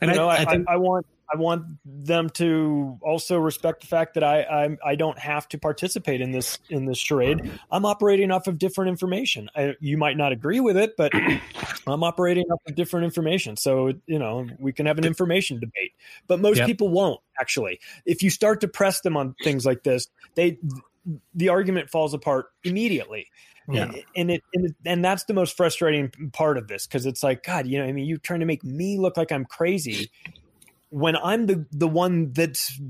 And you know, I, I, I think I, I want I want them to also respect the fact that I I, I don't have to participate in this in this charade. I'm operating off of different information. I, you might not agree with it, but (clears throat) I'm operating off of different information. So you know we can have an information debate, but most Yep. people won't actually. If you start to press them on things like this, they the argument falls apart immediately. Yeah. And it, and it and that's the most frustrating part of this because it's like God, you know, I mean, you're trying to make me look like I'm crazy when I'm the the one that's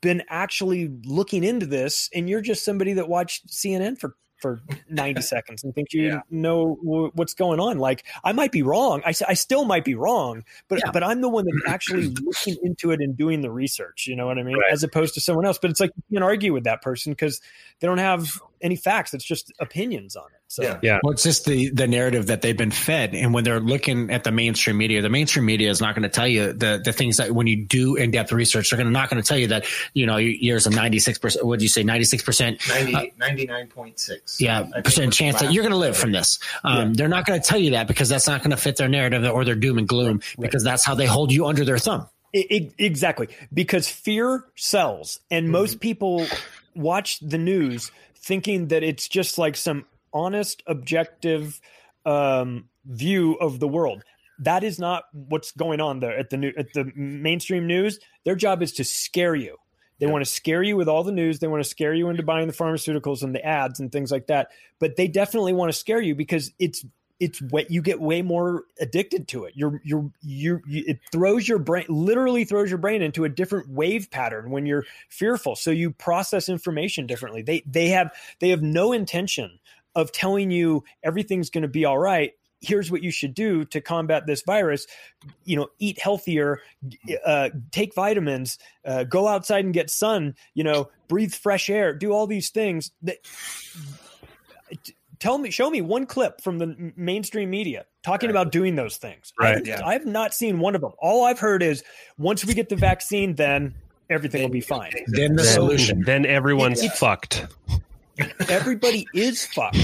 been actually looking into this, and you're just somebody that watched CNN for for 90 (laughs) seconds and think you Yeah. know w- what's going on. Like I might be wrong. i, I still might be wrong, but Yeah. but I'm the one that's (clears throat) actually looking into it and doing the research. You know what I mean? Right. As opposed to someone else. But it's like you can argue with that person because they don't have any facts. It's just opinions on it. So Yeah. Well, it's just the the narrative that they've been fed, and when they're looking at the mainstream media, the mainstream media is not going to tell you the the things that when you do in depth research, they're going to not going to tell you that you know there's a ninety six percent. What did you say? Ninety six percent. 90, 99.6. Yeah, percent was chance that you're going to live from this. Um, They're not going to tell you that because that's not going to fit their narrative or their doom and gloom because that's how they hold you under their thumb. I- I- exactly because fear sells and most people watch the news thinking that it's just like some honest objective um, view of the world. That is not what's going on there at the new at the mainstream news. Their job is to scare you. They want to scare you with all the news. They want to scare you into buying the pharmaceuticals and the ads and things like that. But they definitely want to scare you because it's it's what you get way more addicted to it. You're you're you it throws your brain literally throws your brain into a different wave pattern when you're fearful. So you process information differently. They they have they have no intention of telling you everything's going to be all right. Here's what you should do to combat this virus. You know, eat healthier, uh, take vitamins, uh, go outside and get sun. You know, breathe fresh air, do all these things that tell me show me one clip from the mainstream media talking about doing those things Right. I've, Yeah. I've not seen one of them all i've heard is once we get the vaccine then everything will be fine Then the Then, solution. then everyone's It's- fucked. everybody is fucked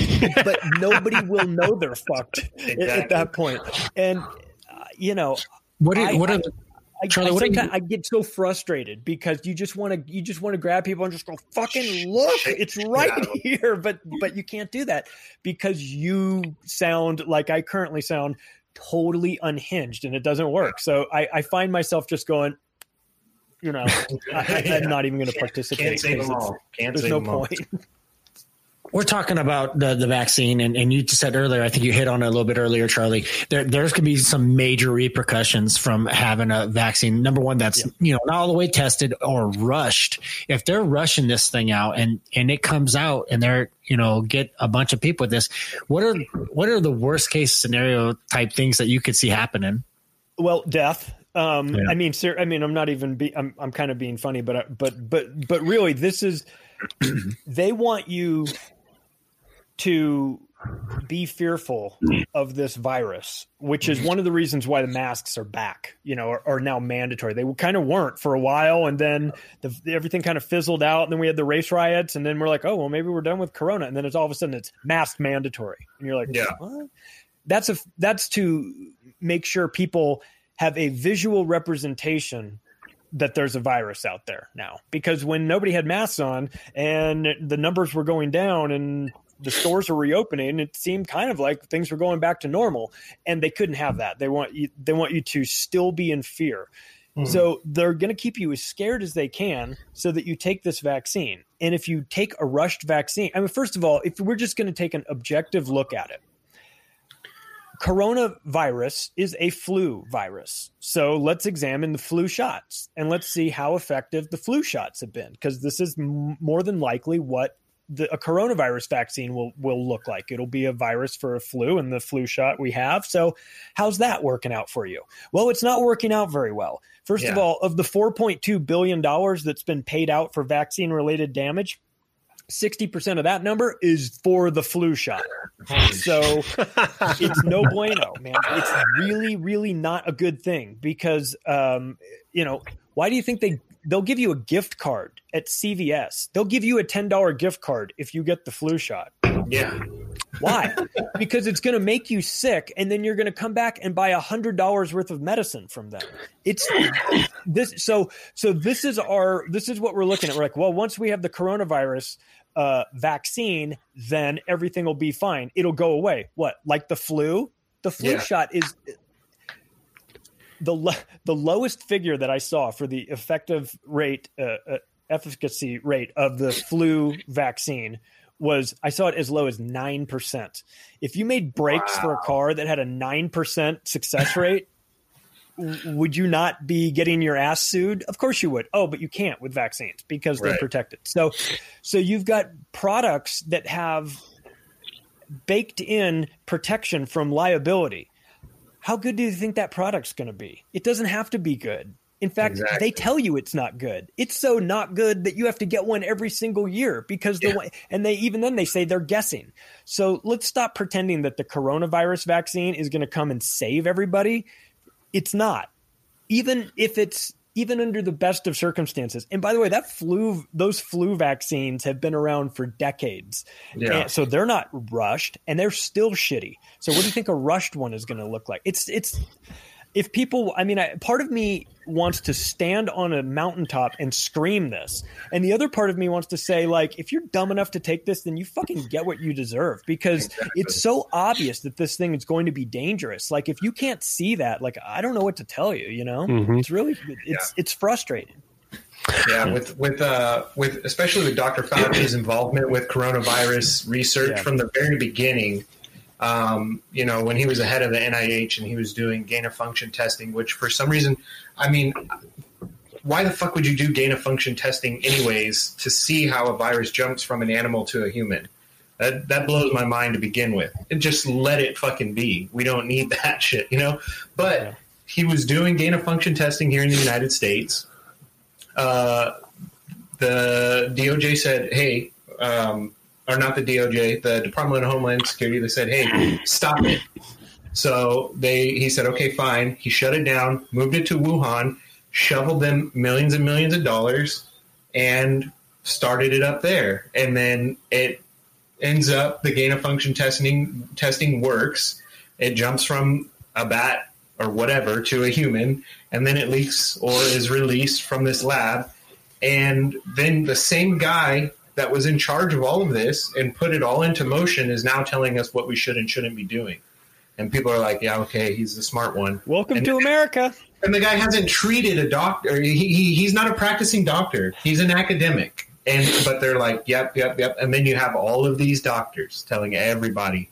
but nobody will know they're fucked at- at Exactly. that point and uh, you know What are, I- what are the, I, Charlie, I, what you- I get so frustrated because you just want to you just want to grab people and just go fucking look it's right out. (laughs) here. But but you can't do that because you sound like I currently sound totally unhinged and it doesn't work. So I, I find myself just going you know (laughs) I, I'm not even going to participate Can't save them all. Can't there's no point (laughs) we're talking about the, the vaccine, and, and you said earlier, I think you hit on it a little bit earlier, Charlie. There, there's going to be some major repercussions from having a vaccine. Number one, that's you know not all the way tested or rushed. If they're rushing this thing out and and it comes out and they're you know get a bunch of people with this, what are what are the worst case scenario type things that you could see happening? Well, death. Um, Yeah. I mean, ser- I mean, I'm not even. Be- I'm. I'm kind of being funny, but but but but really, this is. (clears throat) they want you to be fearful of this virus, which is one of the reasons why the masks are back. You know, are, are now mandatory. They kind of weren't for a while, and then the, everything kind of fizzled out. And then we had the race riots, and then we're like, oh well, maybe we're done with Corona. And then it's all of a sudden it's mask mandatory, and you're like, Yeah. what? That's a that's to make sure people have a visual representation that there's a virus out there now. Because when nobody had masks on and the numbers were going down and the stores were reopening, it seemed kind of like things were going back to normal. And they couldn't have that. They want you they want you to still be in fear. Hmm. So they're going to keep you as scared as they can so that you take this vaccine. And if you take a rushed vaccine, I mean, first of all, if we're just going to take an objective look at it, coronavirus is a flu virus. So let's examine the flu shots and let's see how effective the flu shots have been because this is m- more than likely what the, a coronavirus vaccine will will look like. It'll be a virus for a flu and the flu shot we have. So how's that working out for you? Well, it's not working out very well. First of all, of the 4.2 billion dollars that's been paid out for vaccine related damage, 60% of that number is for the flu shot. So it's no (laughs) bueno, man. It's really, really not a good thing because, um, you know, why do you think they they'll give you a gift card at CVS? They'll give you a ten dollar gift card if you get the flu shot. Yeah. Why? because it's going to make you sick, and then you're going to come back and buy a hundred dollars worth of medicine from them. It's this. So, so this is our. This is what we're looking at. We're like, well, once we have the coronavirus uh, vaccine, then everything will be fine. It'll go away. What? Like the flu? The flu Yeah. shot is the lo- the lowest figure that I saw for the effective rate, uh, uh, efficacy rate of the flu (laughs) vaccine was I saw it as low as nine percent. If you made brakes for a car that had a nine percent success (laughs) rate, would you not be getting your ass sued? Of course you would. Oh, but you can't with vaccines because they're protected. So, so you've got products that have baked in protection from liability. How good do you think that product's going to be? It doesn't have to be good. In fact, Exactly. they tell you it's not good. It's so not good that you have to get one every single year because the Yeah. one, and they even then they say they're guessing. So let's stop pretending that the coronavirus vaccine is going to come and save everybody. It's not. Even if it's even under the best of circumstances. And by the way, that flu those flu vaccines have been around for decades. Yeah. And so they're not rushed and they're still shitty. So what do you think a rushed one is going to look like? It's it's if people i mean I, part of me wants to stand on a mountaintop and scream this and the other part of me wants to say like if you're dumb enough to take this then you fucking get what you deserve because it's so obvious that this thing is going to be dangerous like if you can't see that like i don't know what to tell you you know Mhm. it's really it's it's frustrating Yeah, with with uh with especially with Dr. Fauci's involvement with coronavirus research Yeah. from the very beginning. Um, you know, when he was ahead of the NIH and he was doing gain of function testing, which for some reason, I mean, why the fuck would you do gain of function testing anyways to see how a virus jumps from an animal to a human? That that blows my mind to begin with. And just let it fucking be. We don't need (laughs) that shit, you know. But Yeah. he was doing gain of function testing here in the United States uh, the DOJ said, "Hey," um, or not the DOJ, the Department of Homeland Security. They said, "Hey, stop it." So they, he said, "Okay, fine." He shut it down, moved it to Wuhan, shoveled them millions and millions of dollars, and started it up there. And then it ends up the gain of function testing testing works. It jumps from a bat or whatever to a human, and then it leaks or is released from this lab. And then the same guy that was in charge of all of this and put it all into motion is now telling us what we should and shouldn't be doing. And people are like, yeah, okay, he's the smart one. welcome And- to america And the guy hasn't treated a doctor. He, he, he's not a practicing doctor. He's an academic. And but they're like, yep, yep, yep. And then you have all of these doctors telling everybody,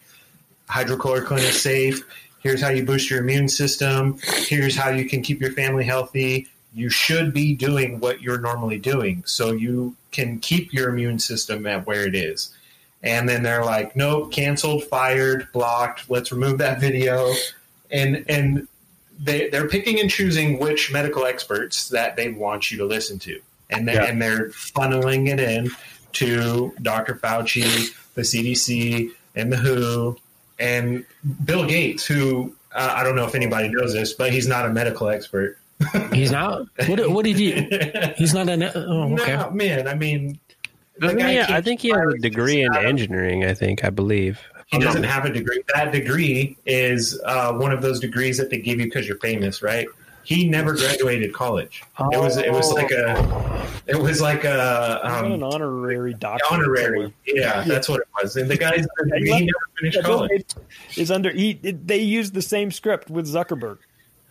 hydrochloroquine is safe. Here's how you boost your immune system. Here's how you can keep your family healthy. You should be doing what you're normally doing so you can keep your immune system at where it is. And then they're like, nope, canceled, fired, blocked. Let's remove that video. And and they they're picking and choosing which medical experts that they want you to listen to, and they, Yeah. and they're funneling it in to Dr. Fauci, the CDC, and the WHO, and Bill Gates, who uh, I don't know if anybody knows this, but he's not a medical expert. He's not. What, what did he? (laughs) He's not an. Oh, okay. No, man. I mean, the Doesn't guy he- I think he has a degree in engineering. I think I believe. He doesn't have a degree. That degree is uh, one of those degrees that they give you because you're famous, right? He never graduated college. It was it was like a it was like a He's an um, honorary doctorate honorary. Yeah, that's what it was. And the guy's he never finished college. Is under he they used the same script with Zuckerberg.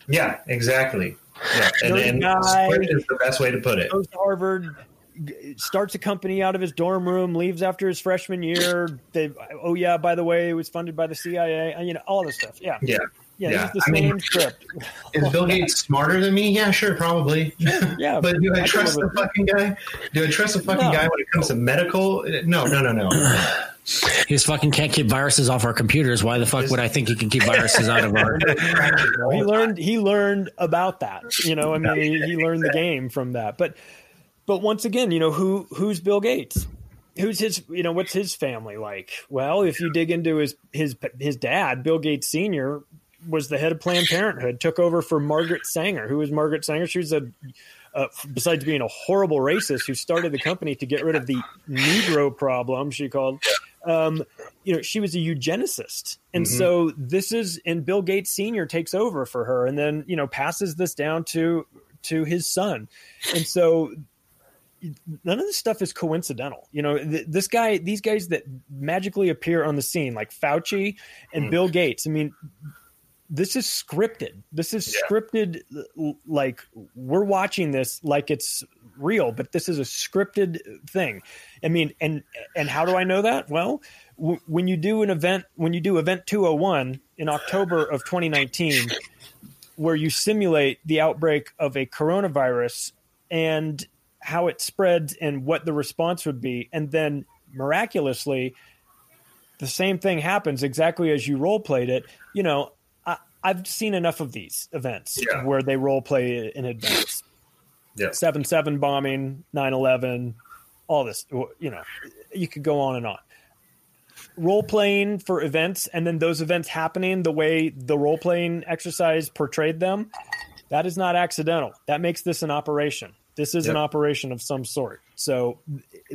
Yeah, exactly. Yeah, and, and guy. is the best way to put it. Goes to Harvard, starts a company out of his dorm room, leaves after his freshman year. They, oh yeah, by the way, it was funded by the CIA. You know all this stuff. Yeah, Yeah. Yeah, Yeah, use the I same mean- script. (laughs) Is Bill Gates smarter than me? Yeah, sure, probably. (laughs) Yeah, (laughs) But do I I trust the fucking guy? Do I trust the fucking No. guy when it comes to medical? No, no, no, no. (clears throat) He just fucking can't keep viruses off our computers. Why the fuck would I think he can keep viruses out of our? he learned he learned about that you know i mean he, he learned the game from that but but once again you know who who's bill gates who's his you know what's his family like well if you dig into his his his dad bill gates senior was the head of planned parenthood took over for margaret sanger who was margaret sanger she was a uh, besides being a horrible racist who started the company to get rid of the negro problem she called um, you know she was a eugenicist and Mhm. so this is and bill gates senior takes over for her and then you know passes this down to to his son and so none of this stuff is coincidental you know th- this guy these guys that magically appear on the scene like fauci and Mhm. bill gates i mean this is scripted this is Yeah. scripted like we're watching this like it's real but this is a scripted thing i mean and and how do i know that well w- when you do an event when you do event 201 in october of 2019 where you simulate the outbreak of a coronavirus and how it spreads and what the response would be and then miraculously the same thing happens exactly as you role played it. You know, I've seen enough of these events Yeah. where they role play in advance. Yeah. 7 7 bombing, 9 11, all this. You know, you could go on and on. Role playing for events and then those events happening the way the role playing exercise portrayed them, that is not accidental. That makes this an operation. This is an operation of some sort. So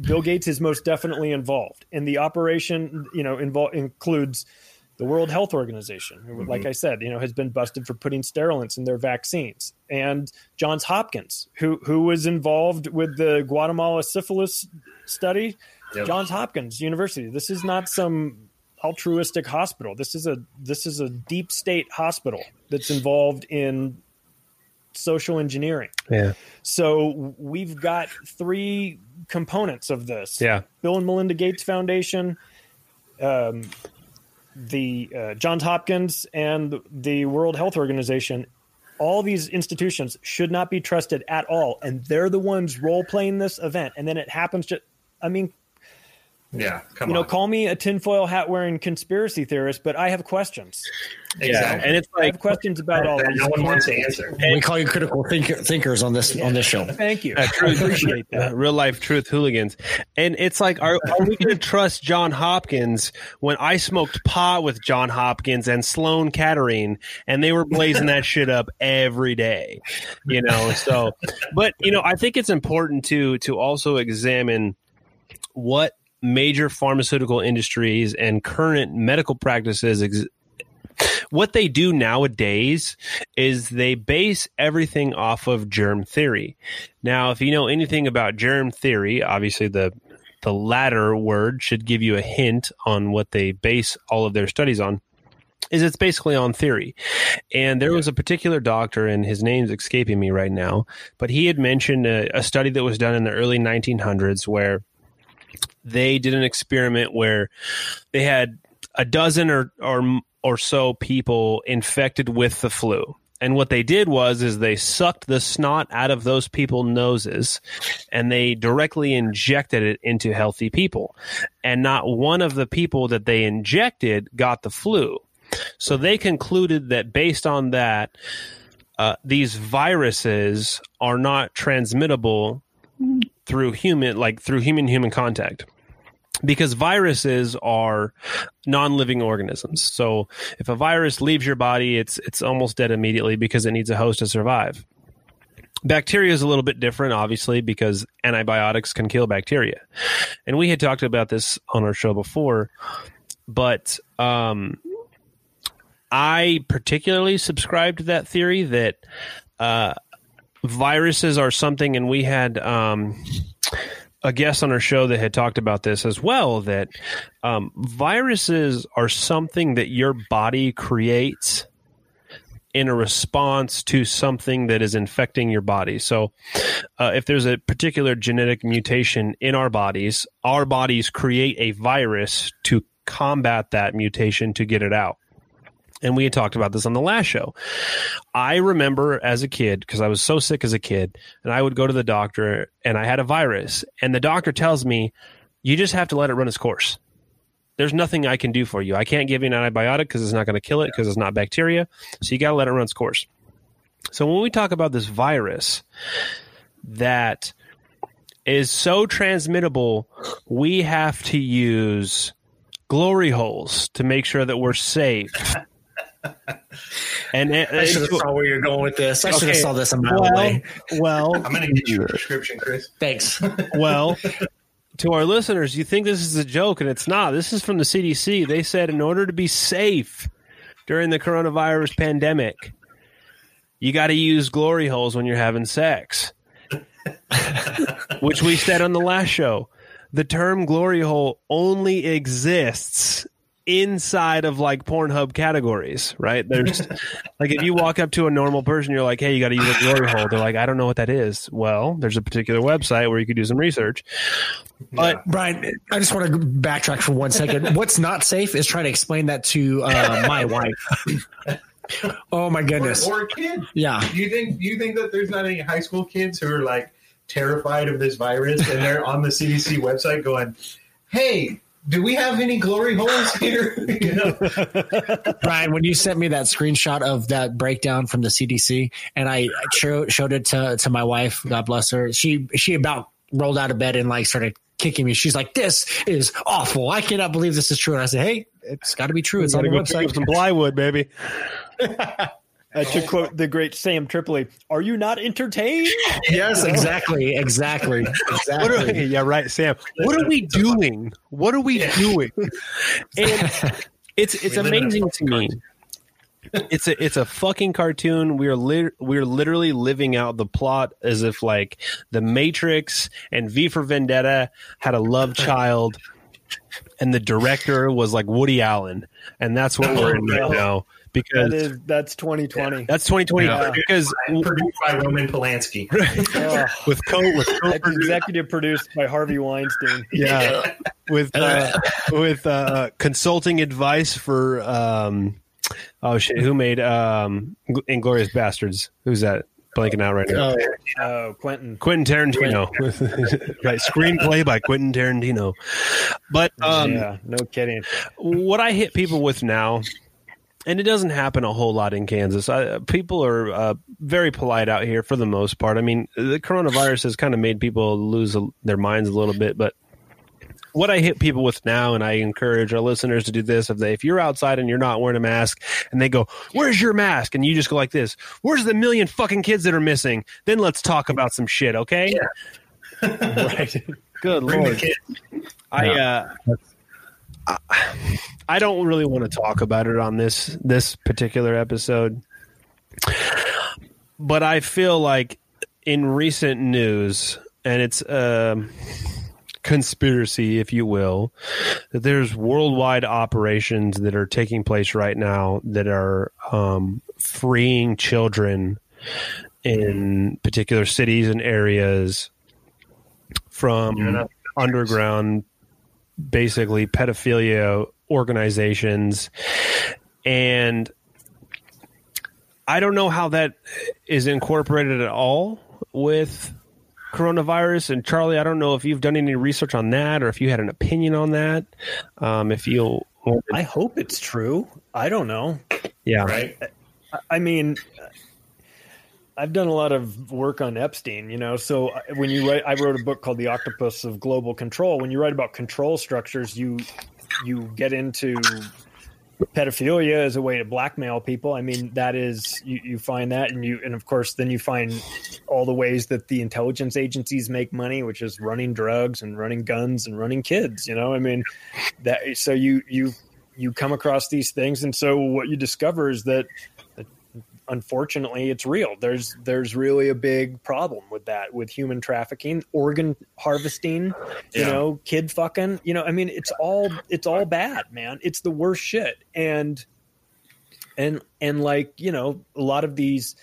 Bill Gates is most definitely involved. And the operation, you know, invol- includes the World Health Organization, who, like I said, you know, has been busted for putting sterilants in their vaccines, and Johns Hopkins, who who was involved with the Guatemala syphilis study. Yep. Johns Hopkins University. This is not some altruistic hospital. This is a this is a deep state hospital that's involved in social engineering. Yeah. So we've got three components of this. Yeah. Bill and Melinda Gates Foundation, um, the uh, Johns Hopkins, and the World Health Organization. All these institutions should not be trusted at all, and they're the ones role playing this event. And then it happens to, I mean, Yeah, come you know, on. call me a tinfoil hat wearing conspiracy theorist, but I have questions. exactly. And it's I like have questions about all that these. no one wants to answer. We call you critical thinker, thinkers on this on this show. Thank you. uh, I truth, appreciate that. uh, real life truth hooligans. And it's like, are, are we going to trust John Hopkins when I smoked pot with John Hopkins and Sloan Kettering and they were blazing that shit up every day, you know? So, but you know, I think it's important to, to also examine what major pharmaceutical industries and current medical practices ex- what they do nowadays is they base everything off of germ theory. Now, if you know anything about germ theory, obviously the the latter word should give you a hint on what they base all of their studies on. Is it's basically on theory. And there was a particular doctor, and his name's escaping me right now, but he had mentioned a, a study that was done in the early 1900s where they did an experiment where they had a dozen or or or so people infected with the flu. And what they did was is they sucked the snot out of those people's noses and they directly injected it into healthy people. And not one of the people that they injected got the flu. So they concluded that based on that, uh, these viruses are not transmittable through human, like through human human contact because viruses are non-living organisms. So if a virus leaves your body, it's it's almost dead immediately because it needs a host to survive. Bacteria is a little bit different, obviously, because antibiotics can kill bacteria, and we had talked about this on our show before. But um, I particularly subscribe to that theory that uh, viruses are something, and we had. Um, a guest on our show that had talked about this as well that um, viruses are something that your body creates in a response to something that is infecting your body. So, uh, if there's a particular genetic mutation in our bodies, our bodies create a virus to combat that mutation to get it out. And we had talked about this on the last show. I remember as a kid, because I was so sick as a kid, and I would go to the doctor and I had a virus, and the doctor tells me, you just have to let it run its course. There's nothing I can do for you. I can't give you an antibiotic because it's not going to kill it because it's not bacteria. So you got to let it run its course. So when we talk about this virus that is so transmittable, we have to use glory holes to make sure that we're safe. (laughs) and, and- I should have saw where you're going with this. I should have saw this a mile well, away. well, I'm going to get you a prescription, Chris. Thanks. (laughs) well, to our listeners, you think this is a joke, and it's not. This is from the CDC. They said in order to be safe during the coronavirus pandemic, you got to use glory holes when you're having sex, (laughs) which we said on the last show. The term glory hole only exists inside of like Pornhub categories, right? There's (laughs) like if you walk up to a normal person, you're like, "Hey, you got to use a glory hole." They're like, "I don't know what that is." Well, there's a particular website where you could do some research. But Brian, I just want to backtrack for one second. (laughs) What's not safe is trying to explain that to uh, my (laughs) wife. oh my goodness! Or, or a kid. Yeah, Do you think? Do you think that there's not any high school kids who are like terrified of this virus and they're on the CDC website going, "Hey, do we have any glory holes here? you? (laughs) Brian, when you sent me that screenshot of that breakdown from the CDC, and I showed showed it to to my wife, God bless her, she she about rolled out of bed and like started kicking me. She's like, "This is awful. I cannot believe this is true." And I said, "Hey, it's got to be true. It's on the Gotta go website." some plywood, baby. (laughs) Uh, to quote the great Sam Tripoli, "Are you not entertained?" Yes, (laughs) exactly, exactly, What are we, exactly. yeah, right, Sam. What are we doing? What are we doing? (laughs) And it's it's We live in a amazing to me. It's a it's a fucking cartoon. We're lit, we're literally living out the plot as if like the Matrix and V for Vendetta had a love (laughs) child, and the director was like Woody Allen, and that's what we're in right now because That is that's 2020. that's 2020 Yeah. because Produced by Roman Polanski. (laughs) Ugh. with co with co executive produced by Harvey Weinstein. (laughs) yeah with uh, (laughs) with uh, consulting advice for um oh shit who made um inglourious basterds who's that blanking out right now Oh, Oh, Quentin. quentin tarantino right screenplay by quentin tarantino but um yeah, no kidding. what I hit people with now, and it doesn't happen a whole lot in Kansas. I, people are uh, very polite out here for the most part. I mean, the coronavirus has kind of made people lose a, their minds a little bit, but what I hit people with now, and I encourage our listeners to do this: if they, if you're outside and you're not wearing a mask, and they go, "Where's your mask?" and you just go like this, "Where's the million fucking kids that are missing?" Then let's talk about some shit, okay? (laughs) Right. Good Bring lord. I uh, I- don't really want to talk about it on this this particular episode, but I feel like in recent news, and it's um conspiracy, if you will, that there's worldwide operations that are taking place right now that are um, freeing children in particular cities and areas from Yeah, underground basically pedophilia organizations and i don't know how that is incorporated at all with coronavirus and charlie i don't know if you've done any research on that or if you had an opinion on that um, if you I hope it's true. I don't know. yeah Right? I- I mean, I've done a lot of work on Epstein, you know. So when you write, I wrote a book called The Octopus of Global Control. When you write about control structures, you you get into pedophilia as a way to blackmail people. I mean, that is you, you find that, and you and of course then you find all the ways that the intelligence agencies make money, which is running drugs and running guns and running kids. You know, I mean, that so you you you come across these things, and so what you discover is that unfortunately it's real. There's there's really a big problem with that with human trafficking organ harvesting you Yeah. know kid fucking you know i mean it's all it's all bad man. It's the worst shit. And and and like you know a lot of these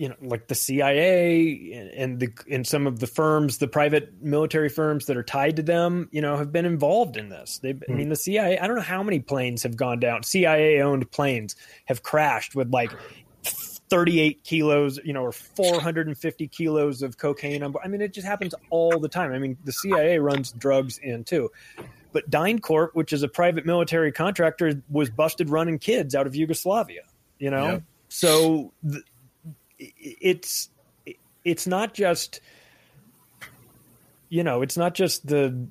you know like the CIA and- and the and some of the firms the private military firms that are tied to them you know have been involved in this. They I mean hmm. the CIA I don't know how many planes have gone down. CIA owned planes have crashed with like 38 kilos you know or 450 kilos of cocaine on board. I mean it just happens all the time. I mean the CIA runs drugs in too. But DynCorp which is a private military contractor was busted running kids out of Yugoslavia you know? Yeah. so th- it's it's not just you know it's not just the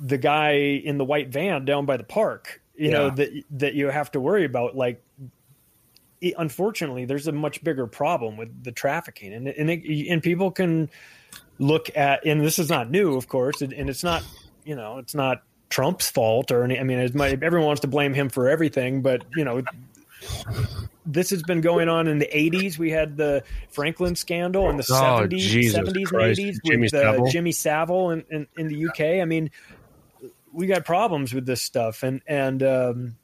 the guy in the white van down by the park you know that that you have to worry about. Like it, unfortunately there's a much bigger problem with the trafficking. And and, it, and people can look at and this is not new of course and, and it's not you know it's not Trump's fault or any I mean it's my, everyone wants to blame him for everything but you know this has been going on in the 80s. We had the Franklin scandal in the Oh, 70s, Jesus 70s Christ. and 80s Jimmy with uh, Savile. Jimmy Savile in, in, in the UK. I mean, we got problems with this stuff, and and um,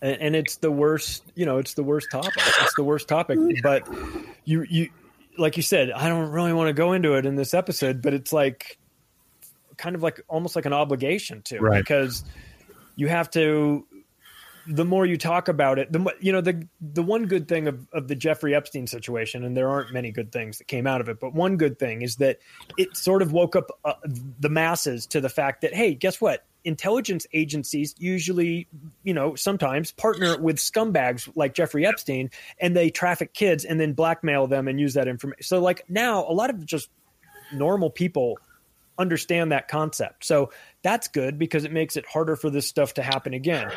and, and it's the worst. You know, it's the worst topic. It's the worst topic. But you you like you said, I don't really want to go into it in this episode, but it's like kind of like almost like an obligation to Right. because you have to the more you talk about it, the you know the the one good thing of, of the Jeffrey Epstein situation, and there aren't many good things that came out of it, but one good thing is that it sort of woke up uh, the masses to the fact that hey, guess what? Intelligence agencies usually, you know, sometimes partner with scumbags like Jeffrey Epstein, and they traffic kids and then blackmail them and use that information. So, like now, a lot of just normal people understand that concept. So that's good because it makes it harder for this stuff to happen again.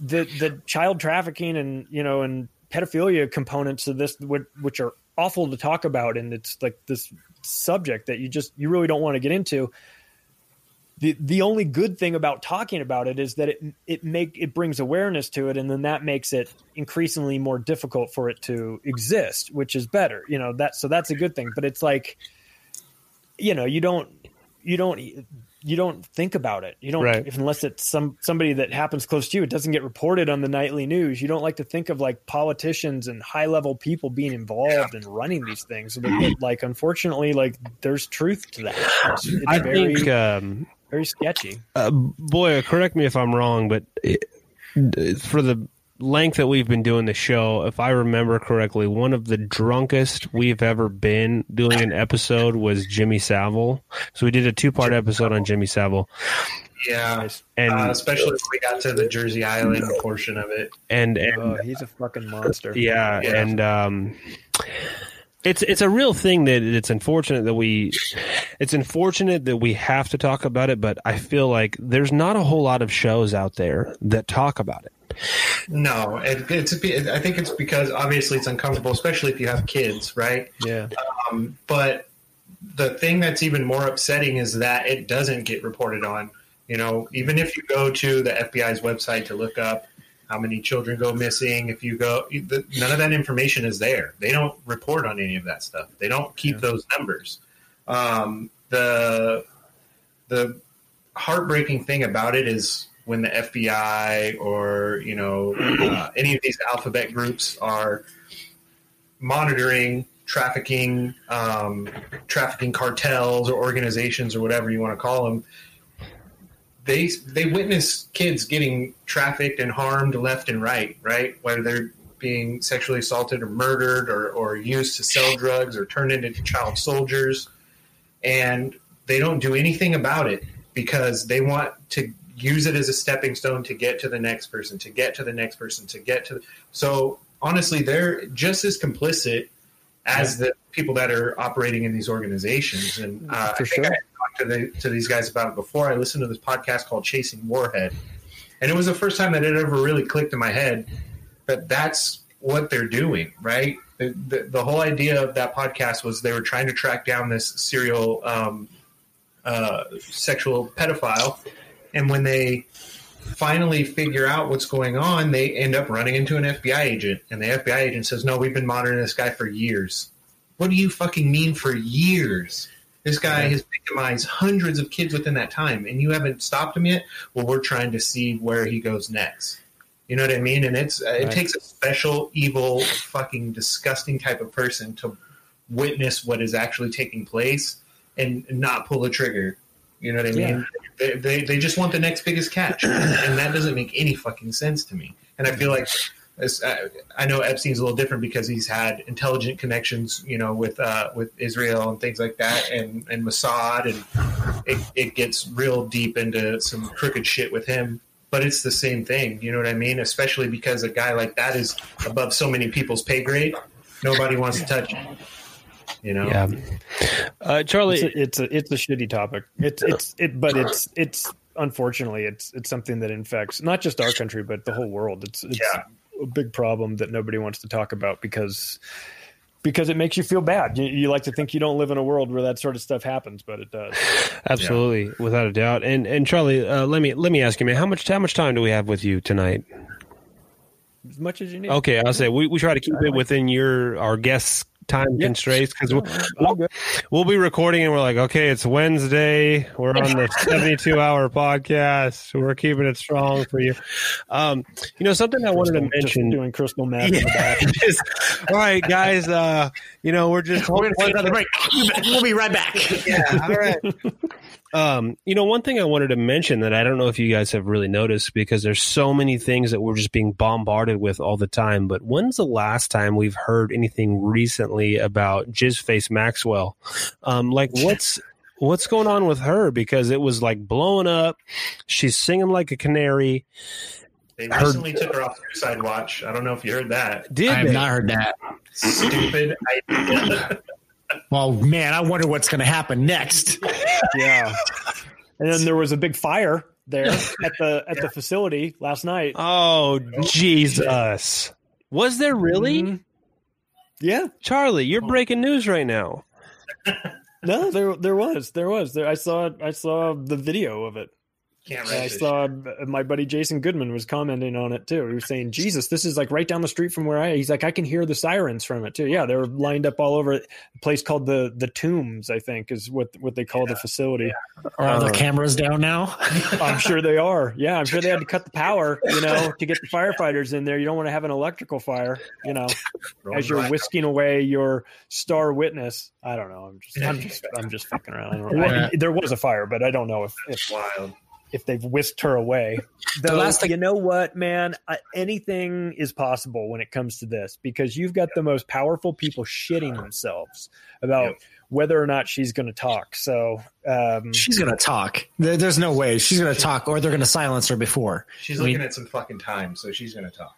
The the child trafficking and you know and pedophilia components of this which, are awful to talk about and it's like this subject that you just you really don't want to get into. The the only good thing about talking about it is that it it make it brings awareness to it and then that makes it increasingly more difficult for it to exist, which is better. You know, that so that's a good thing, but it's like you know, you don't you don't you don't think about it. You don't Right. if, unless it's some somebody that happens close to you. It doesn't get reported on the nightly news. You don't like to think of like politicians and high level people being involved and running these things. But, like unfortunately, like there's truth to that. It's, it's I very think, um, very sketchy. uh, boy, correct me if I'm wrong, but it, for the length that we've been doing the show, if I remember correctly, one of the drunkest we've ever been doing an episode was Jimmy Savile. So we did a two part episode on Jimmy Savile, Yeah, and uh, especially when we got to the Jersey Island portion of it. and and Oh, he's a fucking monster. yeah, Yeah. and um, it's it's a real thing that it's unfortunate that we it's unfortunate that we have to talk about it, but I feel like there's not a whole lot of shows out there that talk about it. No, it, it's. I think it's because obviously it's uncomfortable, especially if you have kids, right? Yeah. Um, but the thing that's even more upsetting is that it doesn't get reported on. You know, even if you go to the FBI's website to look up how many children go missing, if you go, the, none of that information is there. They don't report on any of that stuff. They don't keep those numbers. Um, the the heartbreaking thing about it is when the FBI or you know uh, any of these alphabet groups are monitoring trafficking, um, trafficking cartels or organizations or whatever you want to call them. They they witness kids getting trafficked and harmed left and right, right? Whether they're being sexually assaulted or murdered or, or used to sell drugs or turned into child soldiers, and they don't do anything about it because they want to use it as a stepping stone to get to the next person, to get to the next person, to get to. The... So honestly, they're just as complicit as the people that are operating in these organizations. And uh, For I think sure. I talked to, the, to these guys about it before. I listened to this podcast called Chasing Warhead, and it was the first time that it ever really clicked in my head that that's what they're doing, right? The, the, the whole idea of that podcast was they were trying to track down this serial um, uh, sexual pedophile, and when they finally figure out what's going on, they end up running into an FBI agent, and the FBI agent says, "No, we've been monitoring this guy for years." What do you fucking mean for years? This guy has victimized hundreds of kids within that time, and you haven't stopped him yet. Well, we're trying to see where he goes next. You know what I mean? And it's uh, it takes a special, evil, fucking disgusting type of person to witness what is actually taking place and not pull the trigger. You know what I mean? Yeah. They, they they just want the next biggest catch, and that doesn't make any fucking sense to me. And I feel like I know Epstein's a little different because he's had intelligent connections, you know, with uh, with Israel and things like that, and and Mossad, and it, it gets real deep into some crooked shit with him. But it's the same thing, you know what I mean? Especially because a guy like that is above so many people's pay grade. Nobody wants to touch him. You know? Yeah, uh, Charlie. It's a, it's a it's a shitty topic. It's it's it, but it's it's unfortunately it's it's something that infects not just our country but the whole world. It's it's Yeah. A big problem that nobody wants to talk about because because it makes you feel bad. You, you like to think you don't live in a world where that sort of stuff happens, but it does. Absolutely, without a doubt. And and Charlie, uh, let me let me ask you, man, how much how much time do we have with you tonight? As much as you need. Okay, I'll say we, we try to keep it within your our guests time Yeah. constraints because we'll, I'm we'll be recording and we're like, okay, it's Wednesday. We're on the (laughs) 72 hour podcast. We're keeping it strong for you. Um, you know, something I wanted to Just mention. doing crystal meth Yeah, (laughs) just- all right, guys. Uh, you know, we're just We're gonna take another break. We'll be right back. yeah, all right. (laughs) Um, you know, one thing I wanted to mention that I don't know if you guys have really noticed because there's so many things that we're just being bombarded with all the time. But when's the last time we've heard anything recently about Jizzface Maxwell? Um, like (laughs) what's what's going on with her? Because it was like blowing up. She's singing like a canary. They Heard- recently took her off suicide watch. I don't know if you heard that. Did I have they? not heard that. Stupid idea. (laughs) Well, man, I wonder what's going to happen next. Yeah. And then there was a big fire there at the at the facility last night. Oh Jesus! Was there really, Mhm. Yeah. Charlie? You're breaking news right now. (laughs) No, there there was. There was. There I saw I saw the video of it. Can't And I saw uh, my buddy Jason Goodman was commenting on it too. He was saying, "Jesus, this is like right down the street from where I." He's like, "I can hear the sirens from it too." Yeah, they were lined up all over. A place called the the Tombs, I think, is what what they call the facility. Are the Uh, cameras down now? (laughs) I'm sure they are. Yeah, I'm sure they had to cut the power, you know, (laughs) to get the firefighters in there. You don't want to have an electrical fire, you know, Rolling as you're right whisking away your star witness. I don't know. I'm just, I'm just, I'm just fucking around. I don't know. Yeah. I- there was a fire, but I don't know if if, Wild. If they've whisked her away. Though, last thing- you know what, man, uh, anything is possible when it comes to this because you've got the most powerful people shitting themselves about Yep. whether or not she's going to talk. So, um, She's going to talk. There, there's no way she's going to talk, or they're going to silence her before. She's I mean- looking at some fucking time, so she's going to talk.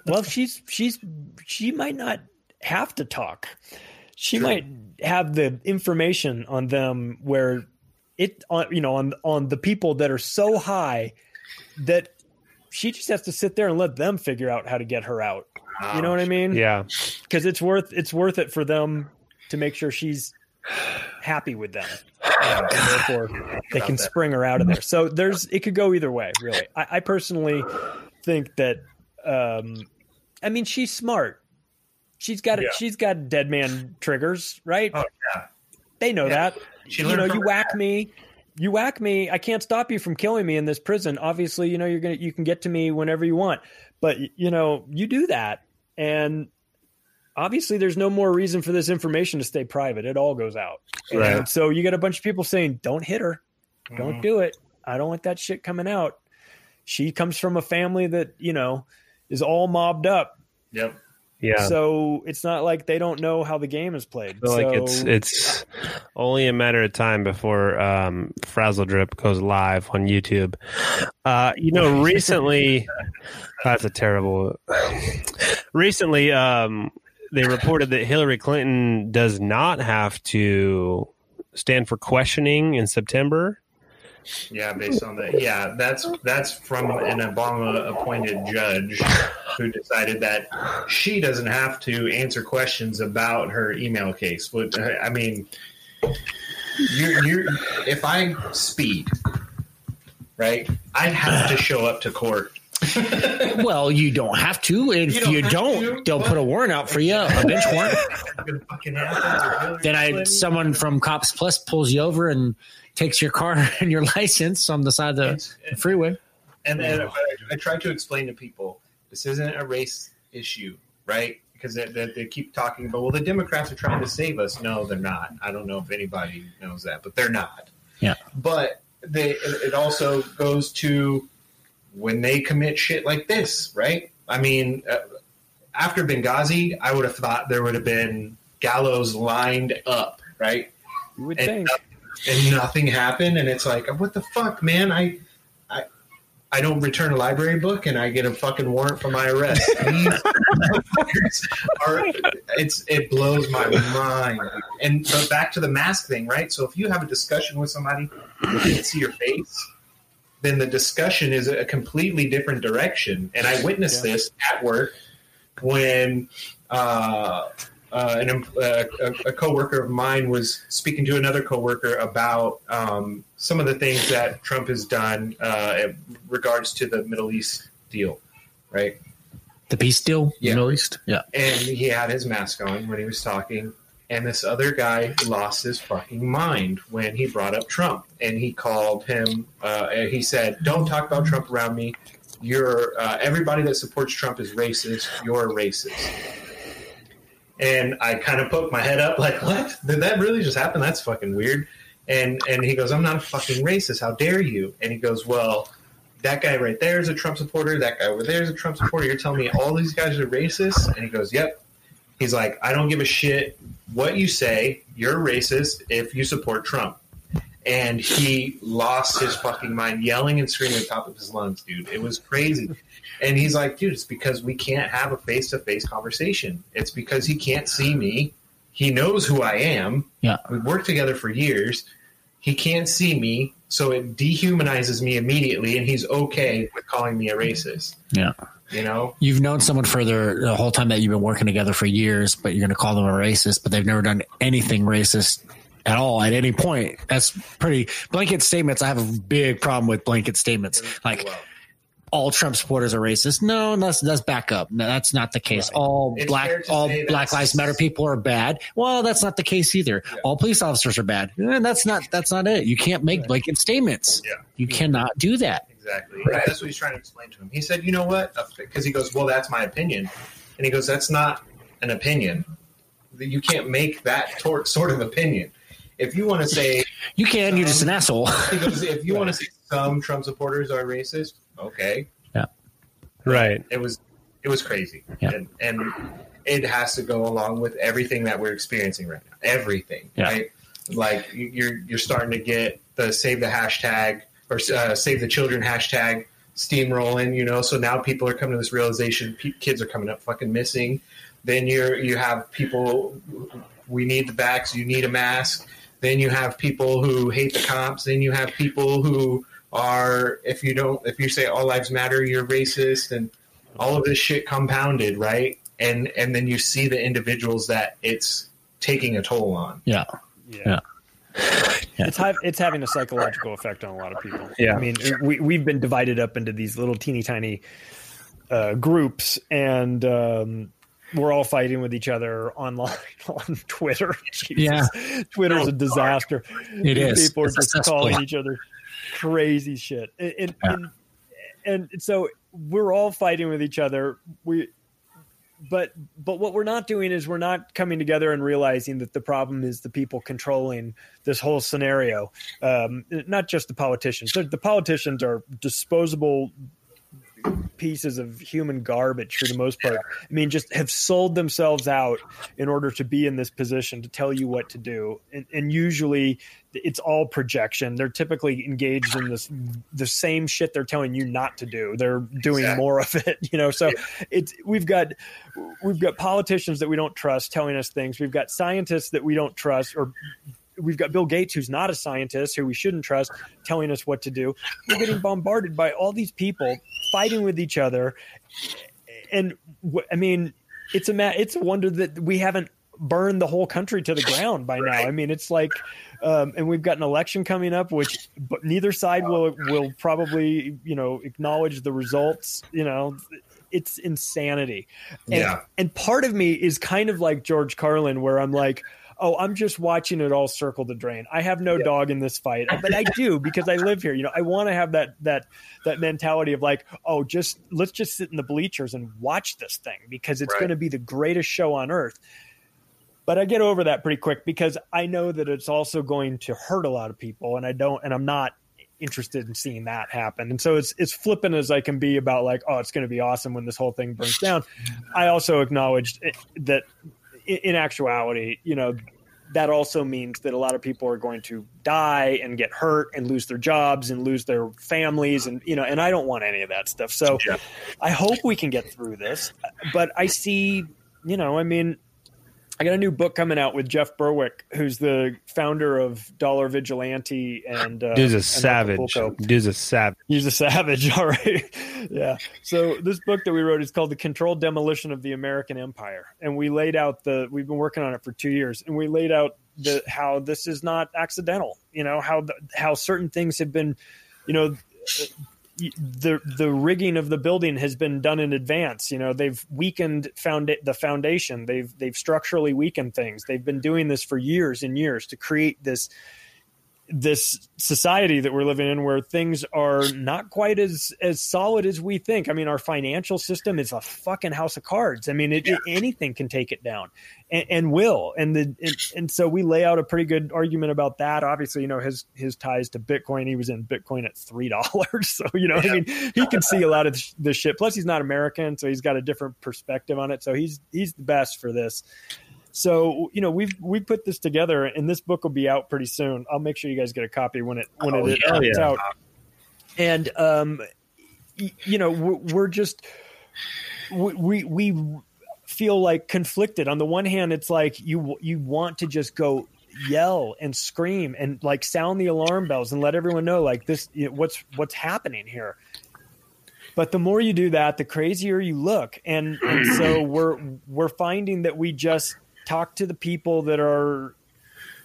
(laughs) well, she's she's she might not have to talk. She might have the information on them where it on you know on on the people that are so high that she just has to sit there and let them figure out how to get her out. You know what I mean? Yeah. Because it's worth it's worth it for them to make sure she's happy with them. And therefore, they can that. spring her out of there. So there's it could go either way, really. I, I personally think that um I mean she's smart. She's got a, Yeah. she's got dead man triggers, right? Oh, yeah. They know Yeah. that. She you know, you whack me, you whack me. I can't stop you from killing me in this prison. Obviously, you know you're gonna you can get to me whenever you want, but you know you do that, and obviously there's no more reason for this information to stay private. It all goes out, Right. And so you get a bunch of people saying, "Don't hit her, don't Mhm. do it. I don't want that shit coming out." She comes from a family that you know is all mobbed up, Yep. Yeah. so it's not like they don't know how the game is played. Feel like it's it's only a matter of time before um, Frazzledrip goes live on YouTube. Uh, you know, (laughs) recently that's a terrible. recently, um, they reported that Hillary Clinton does not have to stand for questioning in September. Yeah, based on that. Yeah, that's that's from an Obama appointed judge who decided that she doesn't have to answer questions about her email case. But I mean, you're, you're if I speed, right, I have to show up to court. (laughs) Well, you don't have to. If You you don't don't, to, they'll put a warrant out for you, a bench warrant. It (laughs) fucking happens, or Hillary then I someone from Cops Plus pulls you over and takes your car (laughs) and your license on the side of the It's- freeway. And then I, I try to explain to people this isn't a race issue, right? Because they, they, they keep talking about, well, the Democrats are trying to save us. No, they're not. I don't know if anybody knows that, but they're not. Yeah. But they, it it also goes to when they commit shit like this, right? I mean, uh, after Benghazi, I would have thought there would have been gallows lined up, right? you would and think. And nothing happened and it's like what the fuck man? I i i don't return a library book and i get a fucking warrant for my arrest. (laughs) Are, it's it blows my mind. And but back to the mask thing right? So if you have a discussion with somebody you can't see your face then the discussion is a completely different direction. And i witnessed this at work when uh, uh, an, uh, a, a coworker of mine was speaking to another coworker about um, some of the things that Trump has done uh, in regards to the Middle East deal, right? The peace deal, Yeah. Middle East. Yeah. and he had his mask on when he was talking. And this other guy lost his fucking mind when he brought up Trump, and he called him. Uh, he said, "Don't talk about Trump around me. You're uh, everybody that supports Trump is racist. You're a racist." And I kind of poked my head up, like, "What? Did that really just happen? That's fucking weird." And and he goes, "I'm not a fucking racist. How dare you?" And he goes, "Well." That guy right there is a Trump supporter. That guy over there is a Trump supporter. You're telling me all these guys are racist? And he goes, "Yep." He's like, I don't give a shit what you say. You're racist if you support Trump. And he lost his fucking mind, yelling and screaming at the top of his lungs, dude. It was crazy. And he's like, dude, it's because we can't have a face to face conversation. It's because he can't see me. He knows who I am. Yeah. We've worked together for years. He can't see me, so it dehumanizes me immediately, and he's okay with calling me a racist. Yeah. You know? You've known someone for their, the whole time that you've been working together for years, but you're going to call them a racist, but they've never done anything racist at all at any point. That's pretty blanket statements. I have a big problem with blanket statements. Like all Trump supporters are racist. No, that's that's back up. No, that's not the case. Right. All It's black all Black Lives Matter people are bad. Well, that's not the case either. Yeah. All police officers are bad. Eh, that's not that's not it. You can't make blanket statements. Yeah. You cannot do that. Exactly. And That's what he's trying to explain to him. He said, "You know what?" Because he goes, "Well, that's my opinion," and he goes, "That's not an opinion. You can't make that tor- sort of opinion. If you want to say, (laughs) You can. You're just an asshole. (laughs) he if you want to say some Trump supporters are racist, okay, Yeah. Right. it was it was crazy, Yeah. and, and it has to go along with everything that we're experiencing right now. Everything, Yeah. right? Like you- you're you're starting to get the save the hashtag or uh, save the children hashtag steamrolling. You know, so now people are coming to this realization: pe- kids are coming up fucking missing. Then you're you have people. We need the backs. You need a mask. Then you have people who hate the cops. Then you have people who are if you don't if you say all lives matter, you're racist, and all of this shit compounded, right? And and then you see the individuals that it's taking a toll on. Yeah. Yeah. Yeah. It's ha- it's having a psychological effect on a lot of people. Yeah. I mean, we we've been divided up into these little teeny tiny uh, groups, and um, we're all fighting with each other online (laughs) on Twitter. (laughs) Jesus. Yeah. Twitter's a disaster. It is. People are It's just cesspool. calling each other crazy shit, and and, Yeah. and and so we're all fighting with each other. We but but what we're not doing is we're not coming together and realizing that the problem is the people controlling this whole scenario um, not just the politicians the, the politicians are disposable pieces of human garbage for the most part. I mean just have sold themselves out in order to be in this position to tell you what to do. And, and usually it's all projection. They're typically engaged in this the same shit they're telling you not to do. They're doing Exactly. more of it (laughs) you know? So it's we've got we've got politicians that we don't trust telling us things. We've got scientists that we don't trust or we've got bill gates who's not a scientist who we shouldn't trust telling us what to do. We're getting bombarded by all these people fighting with each other. And i mean it's a ma- it's a wonder that we haven't burned the whole country to the ground by now. I mean it's like um, and we've got an election coming up which but neither side will will probably you know acknowledge the results you know. It's insanity. And, Yeah. and part of me is kind of like george carlin where i'm like oh i'm just watching it all circle the drain i have no dog in this fight but i do (laughs) because i live here you know i want to have that that that mentality of like oh just let's just sit in the bleachers and watch this thing because it's Right. going to be the greatest show on earth but I get over that pretty quick because I know that it's also going to hurt a lot of people, and I don't, and I'm not interested in seeing that happen. And so it's it's flippant as I can be about like, oh, it's going to be awesome when this whole thing burns down. I also acknowledged that i- in actuality, you know, that also means that a lot of people are going to die and get hurt and lose their jobs and lose their families and you know and I don't want any of that stuff. So Yeah. I hope we can get through this. But I see, you know, I mean, I got a new book coming out with Jeff Berwick, who's the founder of Dollar Vigilante and uh, Dude's a and savage. Dude's a savage. He's a savage, (laughs) all right. yeah. So this book that we wrote is called "The Controlled Demolition of the American Empire," and we laid out the. We've been working on it for two years, and we laid out the how this is not accidental. You know how the, how certain things have been, you know, the the rigging of the building has been done in advance. You know, they've weakened found the foundation. They've they've structurally weakened things. They've been doing this for years and years to create this this society that we're living in where things are not quite as as solid as we think. I mean, our financial system is a fucking house of cards. I mean, it, yeah. anything can take it down, and, and will. And the and, and, so we lay out a pretty good argument about that. Obviously, you know his his ties to Bitcoin. He was in Bitcoin at three dollars, (laughs) so you know, yeah. I mean, he can see a lot of the shit. Plus, he's not American, so he's got a different perspective on it. So he's he's the best for this. So you know we've we put this together, and this book will be out pretty soon. I'll make sure you guys get a copy when it when oh, it yeah, it's yeah. out. And um, you know we're just we we feel like conflicted. On the one hand, it's like you you want to just go yell and scream and like sound the alarm bells and let everyone know like this you know, what's what's happening here but the more you do that the crazier you look and, and so we're we're finding that we just talk to the people that are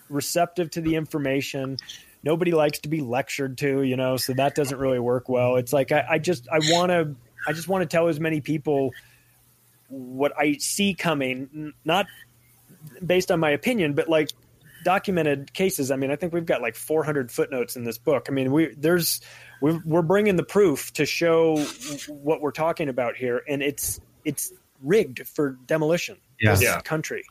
receptive to the information. Nobody likes to be lectured to you know so that doesn't really work well. It's like i, I just i want to i just want to tell as many people what i see coming not based on my opinion but like documented cases. I mean i think we've got like 400 footnotes in this book. I mean we there's we're, we're bringing the proof to show what we're talking about here and it's it's rigged for demolition yeah. this yeah. country.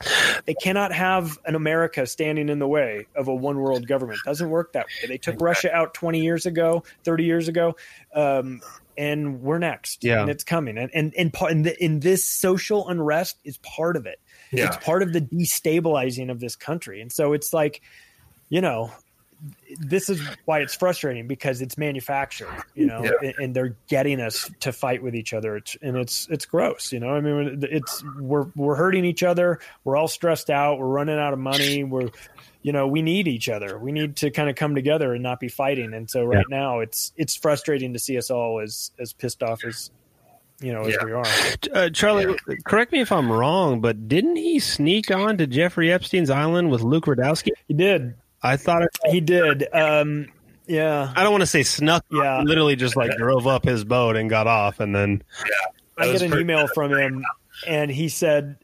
They cannot have an America standing in the way of a one world government. It doesn't work that way. They took Russia out 20 years ago, 30 years ago, um, and we're next. Yeah. And it's coming. And, and, and, part, and in this social unrest is part of it. Yeah. It's part of the destabilizing of this country. And so it's like, you know, this is why it's frustrating because it's manufactured, you know, yeah. and, they're getting us to fight with each other, it's, and it's it's gross, you know. I mean, it's we're we're hurting each other. We're all stressed out. We're running out of money. We're, you know, we need each other. We need to kind of come together and not be fighting. And so right yeah. now, it's it's frustrating to see us all as as pissed off as you know, as yeah. we are. Uh, Charlie, yeah. correct me if I'm wrong, but didn't he sneak on to Jeffrey Epstein's island with Luke Rudkowski? He did. I thought it, he did. Um, yeah. I don't want to say snuck. Yeah. Literally just like drove up his boat and got off, and then. Yeah. I get an pretty- email from him, and he said,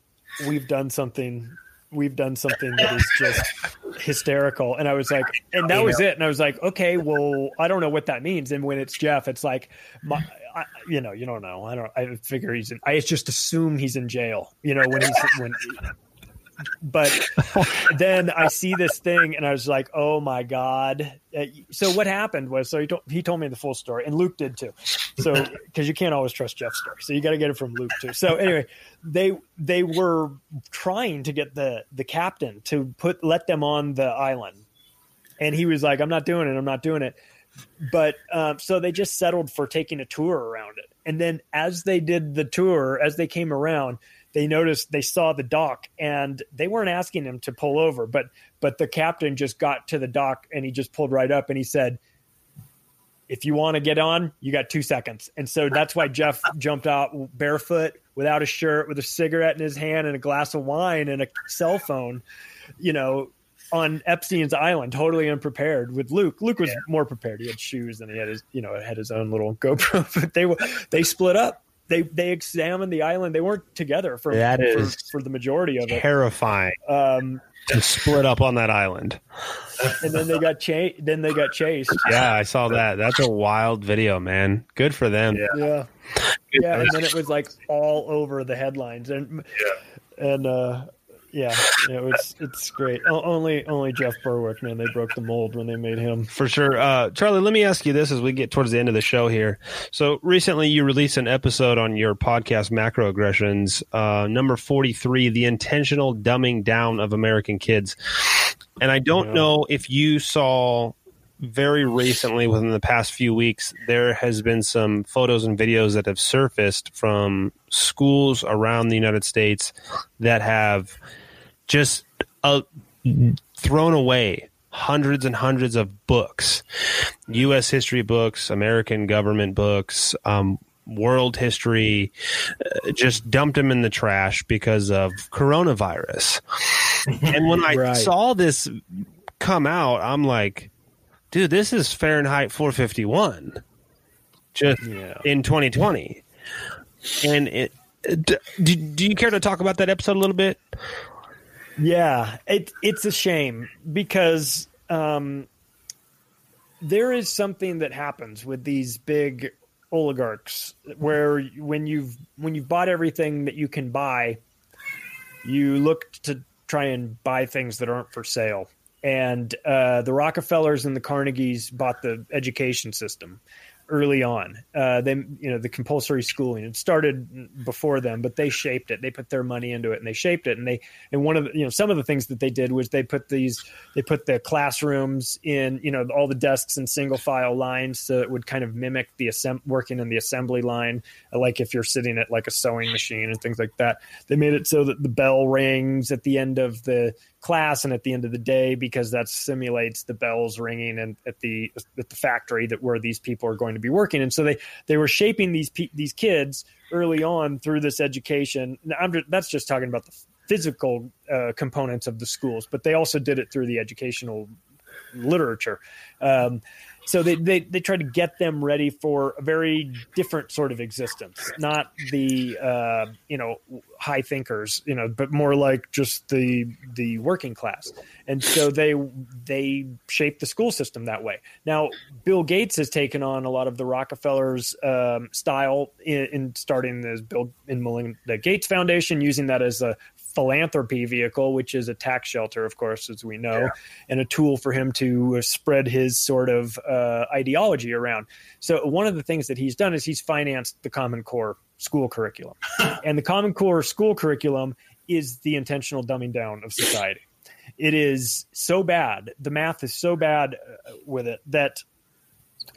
"We've done something. We've done something that is just hysterical." And I was like, and that was it. And I was like, okay, well, I don't know what that means. And when it's Jeff, it's like, my, I, you know, you don't know. I don't. I figure he's. In, I just assume he's in jail. You know, when he's when but (laughs) then I see this thing and I was like, oh my God. Uh, so what happened was, so he told, he told me the full story and Luke did too. So, (laughs) cause you can't always trust Jeff's story. So you got to get it from Luke too. So anyway, they, they were trying to get the, the captain to put, let them on the island. And he was like, I'm not doing it. I'm not doing it. But um, so they just settled for taking a tour around it. And then as they did the tour, as they came around, they noticed they saw the dock and they weren't asking him to pull over, but but the captain just got to the dock and he just pulled right up and he said, "If you want to get on, you got two seconds." And so that's why Jeff (laughs) jumped out barefoot, without a shirt, with a cigarette in his hand and a glass of wine and a cell phone, you know, on Epstein's island, totally unprepared. With Luke, Luke was yeah. more prepared. He had shoes and he had his, you know, had his own little GoPro. (laughs) But they were they split up they they examined the island. They weren't together for that for, for the majority of it. Terrifying. Um, to split up on that island. And then they got chased. Then they got chased. Yeah, I saw that. That's a wild video, man. Good for them. Yeah, yeah. yeah and then it was like all over the headlines, and yeah. and uh, yeah, it was it's great. only only Jeff Berwick, man, they broke the mold when they made him for sure. Uh, Charlie, let me ask you this as we get towards the end of the show here. So recently, you released an episode on your podcast, Macroaggressions, uh, number forty three, the intentional dumbing down of American kids. And I don't yeah. know if you saw very recently, within the past few weeks, there has been some photos and videos that have surfaced from schools around the United States that have just uh, thrown away hundreds and hundreds of books, U.S. history books, American government books, um, world history, uh, just dumped them in the trash because of coronavirus. and when I (laughs) right. saw this come out, I'm like, dude, this is Fahrenheit 451. just Yeah. in 2020. And it, do, do you care to talk about that episode a little bit? Yeah, it it's a shame because um, there is something that happens with these big oligarchs where when you've when you've bought everything that you can buy, you look to try and buy things that aren't for sale. And uh, the Rockefellers and the Carnegies bought the education system early on. Uh, they, you know, the compulsory schooling. It started before them, but they shaped it. They put their money into it, and they shaped it. And they, and one of the, you know, some of the things that they did was they put these, they put the classrooms in, you know, all the desks in single file lines, so it would kind of mimic the assemb- working in the assembly line, like if you're sitting at like a sewing machine and things like that. They made it so that the bell rings at the end of the class and at the end of the day because that simulates the bells ringing and at the at the factory that where these people are going to be working. And so they they were shaping these these kids early on through this education. Just, that's just talking about the physical uh, components of the schools but they also did it through the educational literature. Um, so they, they they tried to get them ready for a very different sort of existence not the uh, you know high thinkers you know but more like just the the working class. And so they they shaped the school system that way. Now bill gates has taken on a lot of the rockefellers um, style in, in starting this bill in Melinda Gates Foundation using that as a philanthropy vehicle which is a tax shelter of course as we know and a tool for him to uh, spread his sort of uh, ideology around. So one of the things that he's done is he's financed the Common Core school curriculum, (laughs) and the Common Core school curriculum is the intentional dumbing down of society. It is so bad. The math is so bad uh, with it that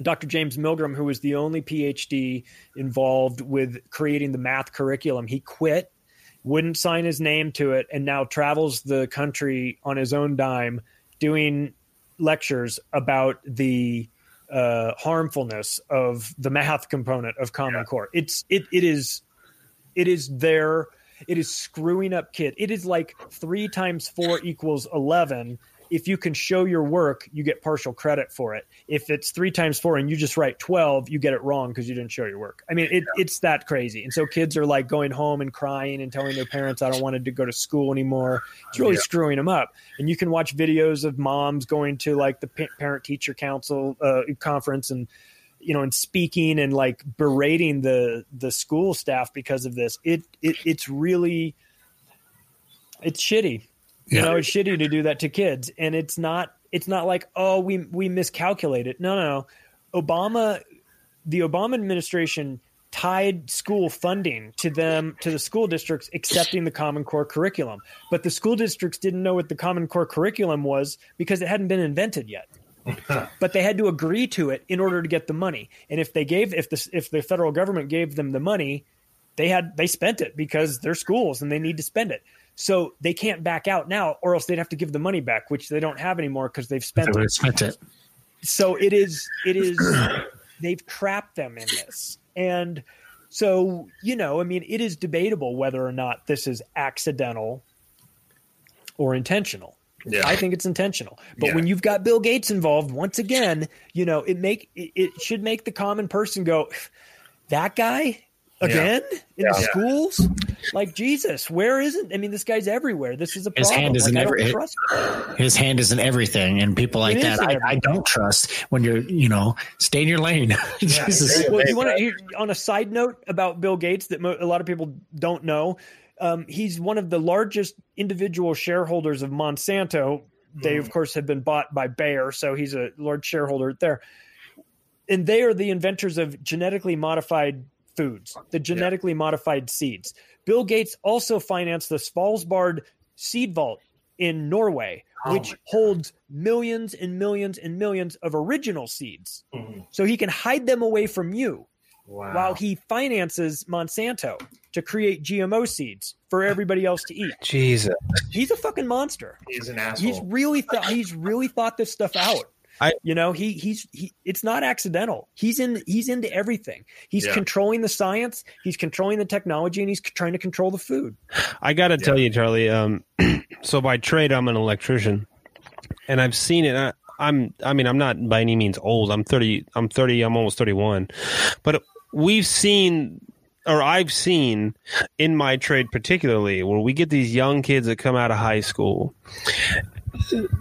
Dr. James Milgram, who was the only PhD involved with creating the math curriculum, he quit, wouldn't sign his name to it, and now travels the country on his own dime doing lectures about the uh, harmfulness of the math component of Common Core. It's it it is it is there. It is screwing up kid. It is like three times four equals eleven. If you can show your work, you get partial credit for it. If it's three times four and you just write twelve, you get it wrong because you didn't show your work. I mean, it, it's that crazy. And so kids are like going home and crying and telling their parents, "I don't want to go to school anymore." It's really Yeah. screwing them up. And you can watch videos of moms going to like the parent teacher council uh, conference and you know and speaking and like berating the the school staff because of this. It, it it's really it's shitty. You Yeah. know, it's shitty to do that to kids, and it's not. It's not like oh we we miscalculated. No, no, no. Obama, the Obama administration tied school funding to them to the school districts accepting the Common Core curriculum, but the school districts didn't know what the Common Core curriculum was because it hadn't been invented yet. (laughs) but they had to agree to it in order to get the money. And if they gave if the if the federal government gave them the money, they had they spent it because they're schools and they need to spend it. So they can't back out now, or else they'd have to give the money back, which they don't have anymore because they've spent would it. spent it. So it is it is (coughs) they've trapped them in this. And so, you know, I mean, it is debatable whether or not this is accidental or intentional. Yeah. I think it's intentional. But Yeah. when you've got Bill Gates involved, once again, you know, it make it, it should make the common person go, that guy again in the schools? Like Jesus, where isn't? I mean, this guy's everywhere. This is a His hand is like, in every- trust His hand is in everything, and people like It is that, I, I don't trust. When you're, you know, stay in your lane. (laughs) Jesus. Well, you want to on a side note about Bill Gates that mo- a lot of people don't know. Um, he's one of the largest individual shareholders of Monsanto. They, of course, have been bought by Bayer, so he's a large shareholder there. And they are the inventors of genetically modified foods, the genetically modified seeds. Bill Gates also financed the Svalbard Seed Vault in Norway, Oh which holds millions and millions and millions of original seeds. Mhm. So he can hide them away from you Wow. while he finances Monsanto to create GMO seeds for everybody else to eat. Jesus. He's a fucking monster. He's an asshole. He's really thought he's really thought this stuff out. I- you know, he he's he it's not accidental. He's in he's into everything. He's Yeah. controlling the science, he's controlling the technology, and he's c- trying to control the food. I got to tell you, Charlie. Um, (clears throat) so by trade, I'm an electrician, and I've seen it. I, I'm I mean I'm not by any means old. I'm 30 I'm 30 I'm almost 31. But we've seen or I've seen in my trade particularly where we get these young kids that come out of high school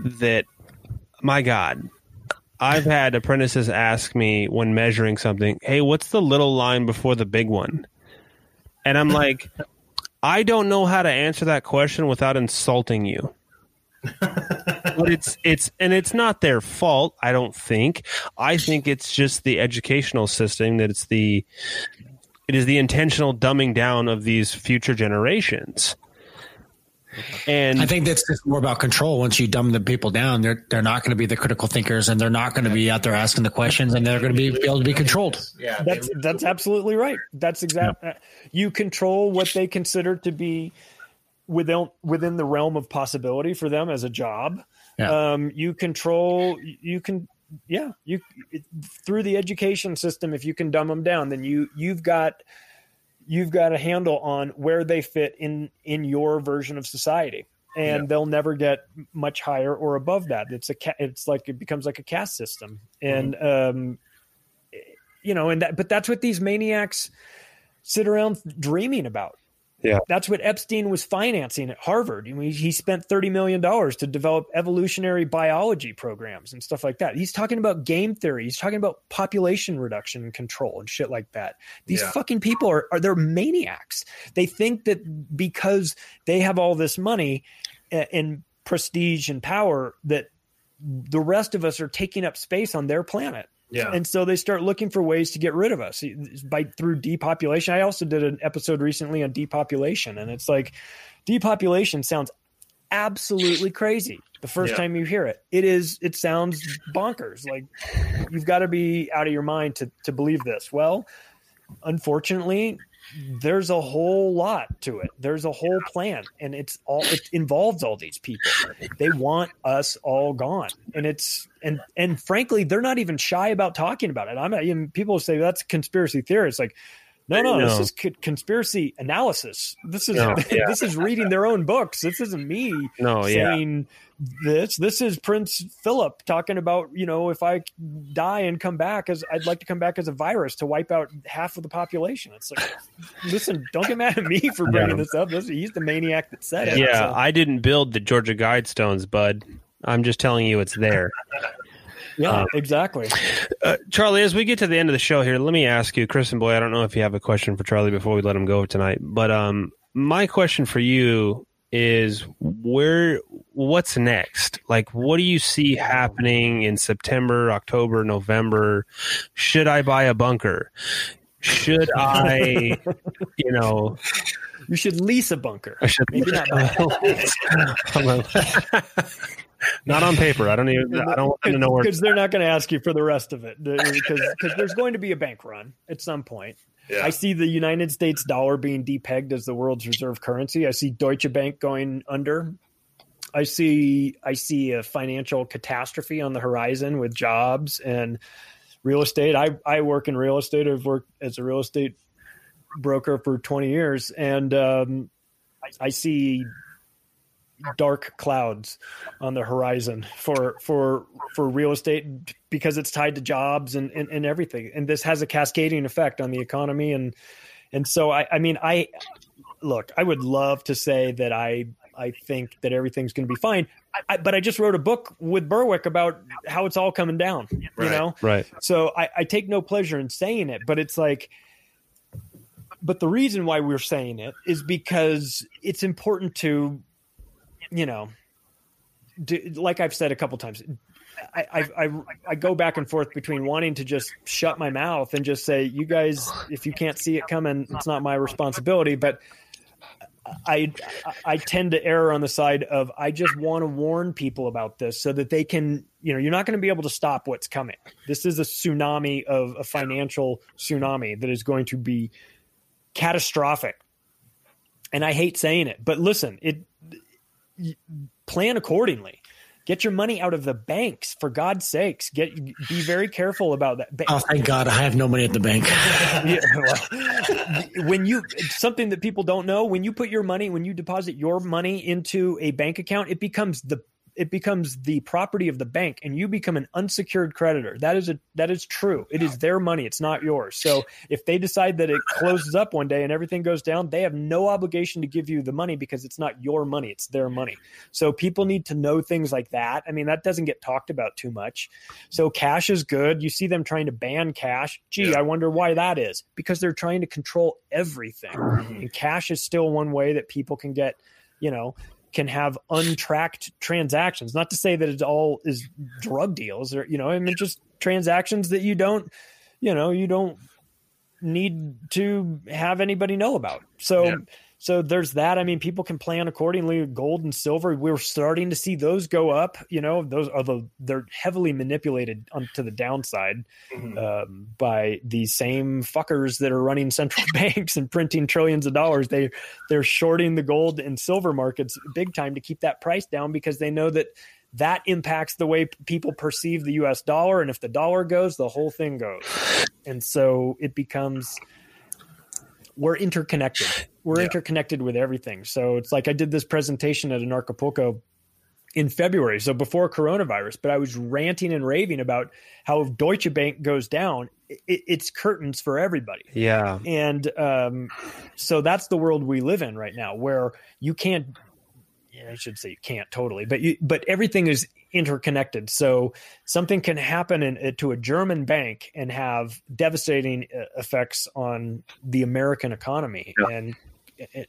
that my god I've had apprentices ask me when measuring something, "Hey, what's the little line before the big one?" And I'm like, I don't know how to answer that question without insulting you. (laughs) but it's it's and it's not their fault, I don't think. I think it's just the educational system that it's the it is the intentional dumbing down of these future generations. And I think that's just more about control. Once you dumb the people down, they're they're not going to be the critical thinkers, and they're not going to be out there asking the questions, and they're going to be, be able to be controlled. Yeah, That's that's absolutely right. That's exactly uh, You control what they consider to be within within the realm of possibility for them as a job. Yeah. Um, you control. You can. Yeah. You through the education system. If you can dumb them down, then you you've got you've got a handle on where they fit in in your version of society. And Yeah. they'll never get much higher or above that. It's a ca- it's like it becomes like a caste system, and um, you know, and that, but that's what these maniacs sit around dreaming about. Yeah. That's what Epstein was financing at Harvard. I mean, he spent $30 million to develop evolutionary biology programs and stuff like that. He's talking about game theory. He's talking about population reduction and control and shit like that. These Yeah. fucking people are, are they're maniacs. They think that because they have all this money a- and prestige and power that the rest of us are taking up space on their planet yeah. and so they start looking for ways to get rid of us by through depopulation. I also did an episode recently on depopulation, and it's like depopulation sounds absolutely crazy the first Yeah. time you hear it. It is. It sounds bonkers. Like you've got to be out of your mind to to believe this. Well, unfortunately. There's a whole lot to it. There's a whole plan, and it's all it involves all these people. They want us all gone, and it's and and frankly, they're not even shy about talking about it. I'm not people say that's conspiracy theory. It's like, no, no, this is co- conspiracy analysis. This is No, (laughs) yeah. this is reading their own books. This isn't me no, yeah. saying this. This is Prince Philip talking about you know if I die and come back as I'd like to come back as a virus to wipe out half of the population. It's like, (laughs) listen, don't get mad at me for bringing Yeah. this up. This, he's the maniac that said it. Yeah, So, I didn't build the Georgia Guidestones, bud. I'm just telling you it's there. Yeah, um, exactly. Uh, Charlie, as we get to the end of the show here, let me ask you, Chris and Boy. I don't know if you have a question for Charlie before we let him go tonight, but um, my question for you is where what's next like what do you see happening in september october november should i buy a bunker should (laughs) i you know You should lease a bunker. I should Maybe not (laughs) (laughs) not on paper i don't even i don't want them to know where because they're not going to ask you for the rest of it because because there's going to be a bank run at some point. yeah. I see the United States dollar being depegged as the world's reserve currency. I see Deutsche Bank going under. I see I see a financial catastrophe on the horizon with jobs and real estate. I I work in real estate. I've worked as a real estate broker for 20 years and um, I see dark clouds on the horizon for for for real estate because it's tied to jobs and, and, and everything. And this has a cascading effect on the economy. And and so I, I mean I look I would love to say that I I think that everything's going to be fine. I, but I just wrote a book with Berwick about how it's all coming down you Right. know? right. So I, I take no pleasure in saying it, but it's like, but the reason why we're saying it is because it's important to, you know, do, like I've said a couple times, I, I, I, I go back and forth between wanting to just shut my mouth and just say, you guys, if you can't see it coming, it's not my responsibility. But I, I tend to err on the side of I just want to warn people about this so that they can, you know, you're not going to be able to stop what's coming. This is a tsunami of a financial tsunami that is going to be catastrophic. And I hate saying it, but listen, it plan accordingly. Get your money out of the banks for God's sakes. Get be very careful about that. Oh, thank God, I have no money at the bank. (laughs) Yeah, well, when you something that people don't know when you put your money when you deposit your money into a bank account it becomes the it becomes the property of the bank and you become an unsecured creditor. That is a that is true. It is their money. It's not yours. So if they decide that it closes up one day and everything goes down they have no obligation to give you the money because it's not your money. It's their money. So people need to know things like that. I mean that doesn't get talked about too much. So cash is good. You see them trying to ban cash. Gee Yeah. i wonder why that is because they're trying to control everything. Mm-hmm. And cash is still one way that people can get you know can have untracked transactions not to say that it all is drug deals or you know i mean just transactions that you don't you know you don't need to have anybody know about so Yeah. So there's that i mean people can plan accordingly gold and silver we're starting to see those go up you know those are the they're heavily manipulated onto the downside Mhm. um, by the same fuckers that are running central (laughs) banks and printing trillions of dollars. They they're shorting the gold and silver markets big time to keep that price down because they know that that impacts the way people perceive the U.S. dollar, and if the dollar goes, the whole thing goes, and so it becomes we're interconnected. We're Yeah. interconnected with everything. So it's like I did this presentation at Anarchapulco in February, so before coronavirus, but I was ranting and raving about how if Deutsche Bank goes down, it, it's curtains for everybody. Yeah. And um, so that's the world we live in right now, where you can't. I should say you can't totally, but you, but everything is interconnected. So something can happen in, to a German bank and have devastating uh, effects on the American economy, and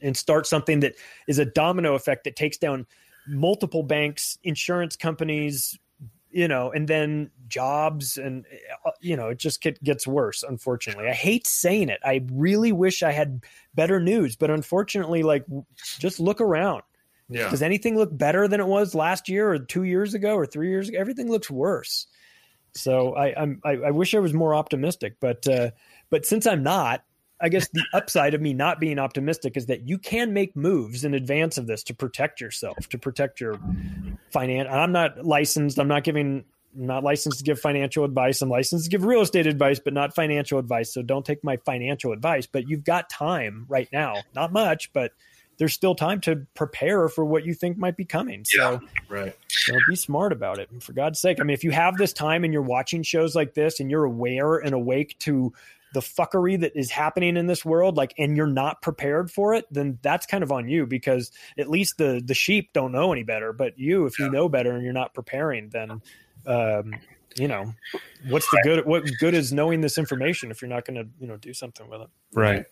and start something that is a domino effect that takes down multiple banks, insurance companies, you know, and then jobs, and uh, you know, it just get, gets worse. Unfortunately, I hate saying it. I really wish I had better news, but unfortunately, like, just look around. Yeah. Does anything look better than it was last year, or two years ago, or three years ago? Everything looks worse. So I, I'm I, I wish I was more optimistic, but uh, but since I'm not, I guess the (laughs) upside of me not being optimistic is that you can make moves in advance of this to protect yourself, to protect your finance. I'm not licensed. I'm not giving. I'm not licensed to give financial advice. I'm licensed to give real estate advice, but not financial advice. So don't take my financial advice. But you've got time right now. Not much, but there's still time to prepare for what you think might be coming. So Right. so be smart about it. And for God's sake, I mean, if you have this time and you're watching shows like this and you're aware and awake to the fuckery that is happening in this world, like, and you're not prepared for it, then that's kind of on you because at least the the sheep don't know any better. But you, if you know better and you're not preparing, then, um, you know, what's the good? What good is knowing this information if you're not going to, you know, do something with it? Right.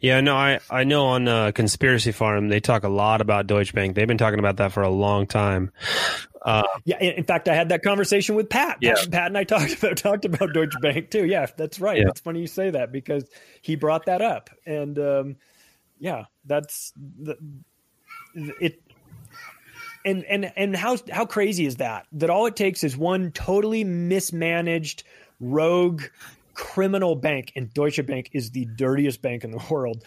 Yeah, no, I, I know on uh, Conspiracy Farm, they talk a lot about Deutsche Bank. They've been talking about that for a long time. Uh, Yeah, in fact, I had that conversation with Pat. Yeah. Pat, Pat and I talked about talked about Deutsche Bank too. Yeah, that's right. Yeah. It's funny you say that because he brought that up, and um, yeah, that's the, it. And and and how how crazy is that? That all it takes is one totally mismanaged rogue criminal bank, and Deutsche Bank is the dirtiest bank in the world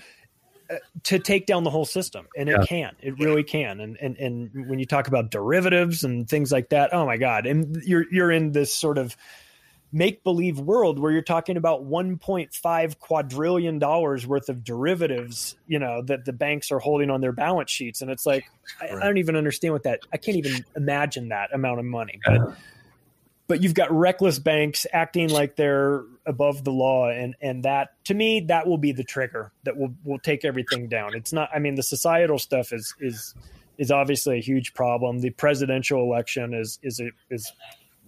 uh, to take down the whole system and it Yeah. can it really can and, and and when you talk about derivatives and things like that oh my god and you're you're in this sort of make believe world where you're talking about 1.5 quadrillion dollars worth of derivatives you know that the banks are holding on their balance sheets. And it's like I, I don't even understand what that i can't even imagine that amount of money. But but you've got reckless banks acting like they're above the law. And and that to me that will be the trigger that will will take everything down. It's not i mean the societal stuff is is is obviously a huge problem. The presidential election is is a, is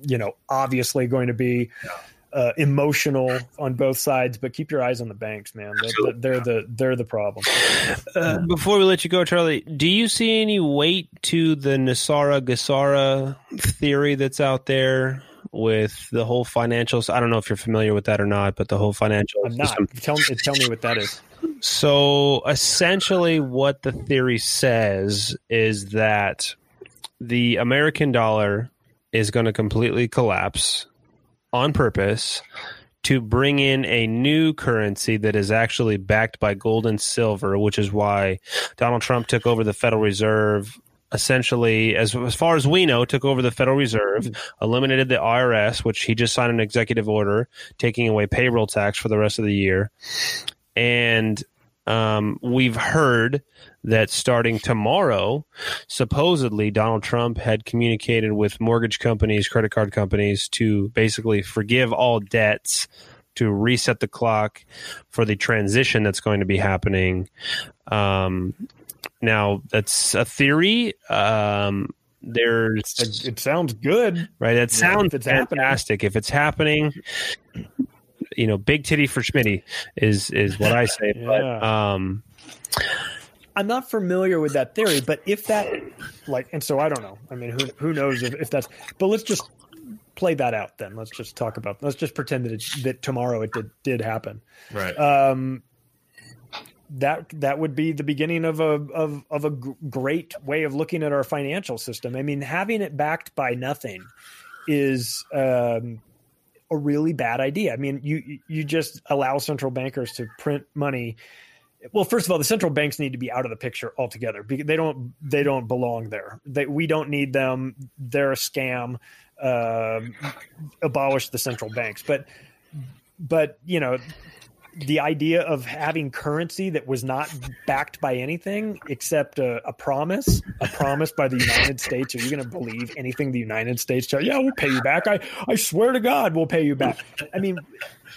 you know obviously going to be uh, emotional on both sides but keep your eyes on the banks man. They're, they're the they're the problem. Uh, before we let you go, Charlie, do you see any weight to the NESARA GESARA theory that's out there with the whole financials? I don't know if you're familiar with that or not, but the whole financial i'm not. system. tell, tell me what that is. So essentially, what the theory says is that the American dollar is going to completely collapse on purpose to bring in a new currency that is actually backed by gold and silver, which is why Donald Trump took over the Federal Reserve. Essentially, as as far as we know, took over the Federal Reserve, eliminated the IRS, which he just signed an executive order taking away payroll tax for the rest of the year, and um, we've heard that starting tomorrow, supposedly Donald Trump had communicated with mortgage companies, credit card companies to basically forgive all debts, to reset the clock for the transition that's going to be happening. Um, now, that's a theory. Um, there's It, it sounds good. right. That sounds if it's happening. fantastic. If it's happening, you know, big titty for Schmitty is is what I say. (laughs) But Yeah. um, I'm not familiar with that theory, but if that, like, and so I don't know. I mean, who who knows if, if that's? But let's just play that out. Then let's just talk about. Let's just pretend that it, that tomorrow it did did happen. Right. Um, that that would be the beginning of a of of a g- great way of looking at our financial system. I mean, having it backed by nothing is um, a really bad idea. I mean, you you just allow central bankers to print money. Well, first of all, the central banks need to be out of the picture altogether because they don't they don't belong there. They, we don't need them. They're a scam. Um, abolish the central banks, but but you know the idea of having currency that was not backed by anything except a, a promise, a promise by the United States. Are you going to believe anything the United States tell? Yeah, we'll pay you back. I, I swear to God, we'll pay you back. I mean,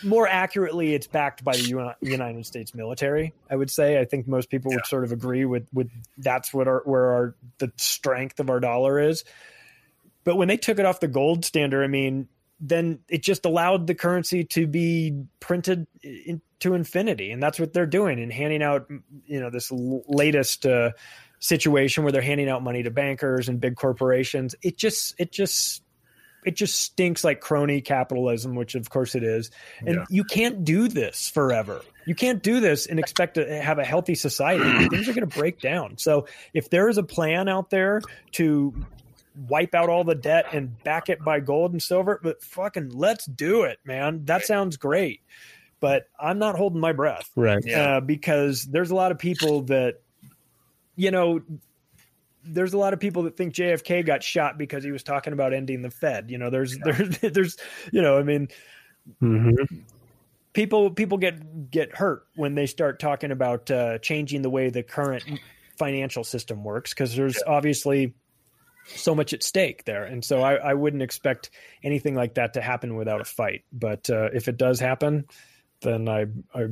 more accurately, it's backed by the United States military. I would say. I think most people would sort of agree with with that's what our where our the strength of our dollar is. But when they took it off the gold standard, I mean, then it just allowed the currency to be printed into infinity and that's what they're doing and handing out you know this l- latest uh, situation where they're handing out money to bankers and big corporations. It just it just it just stinks like crony capitalism which of course it is. And Yeah. you can't do this forever. You can't do this and expect to have a healthy society. Things are going to break down. So if there is a plan out there to wipe out all the debt and back it by gold and silver but fucking let's do it man that sounds great but i'm not holding my breath right. Yeah. uh, because there's a lot of people that you know there's a lot of people that think JFK got shot because he was talking about ending the Fed. You know, there's there's (laughs) there's you know, I mean, hmm people people get get hurt when they start talking about uh, changing the way the current financial system works because there's obviously so much at stake there, and so I, I wouldn't expect anything like that to happen without a fight. But uh, if it does happen, then I I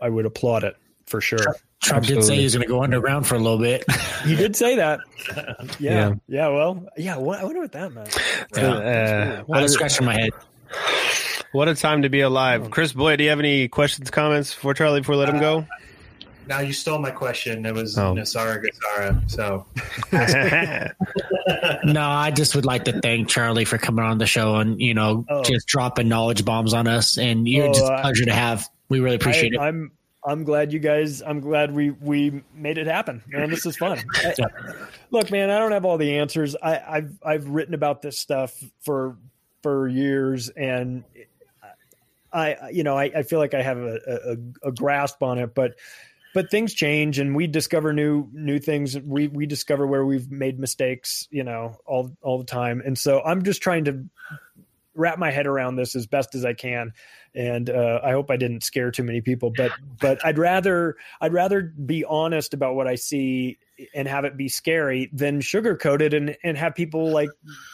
I would applaud it for sure. Trump did say he's going to go underground for a little bit. (laughs) He did say that. (laughs) Yeah, Yeah. yeah. well, yeah. What, I wonder what that meant. Uh, I what, was scratching my head. what a time to be alive. Chris Boyd, do you have any questions, comments for Charlie before we let him go? Now you stole my question. It was Oh. NESARA GESARA. So (laughs) No, I just would like to thank Charlie for coming on the show and you know Oh. just dropping knowledge bombs on us. And you're Oh, just a I- pleasure to have. We really appreciate I, it. I'm I'm glad you guys. I'm glad we we made it happen, man. This is fun. (laughs) I- look, man, I don't have all the answers. I, I've I've written about this stuff for for years, and I you know I, I feel like I have a, a, a grasp on it, but but things change, and we discover new new things. We we discover where we've made mistakes, you know, all all the time, and so I'm just trying to wrap my head around this as best as I can and uh, I hope I didn't scare too many people. But but I'd rather I'd rather be honest about what I see and have it be scary than sugarcoat it and and have people like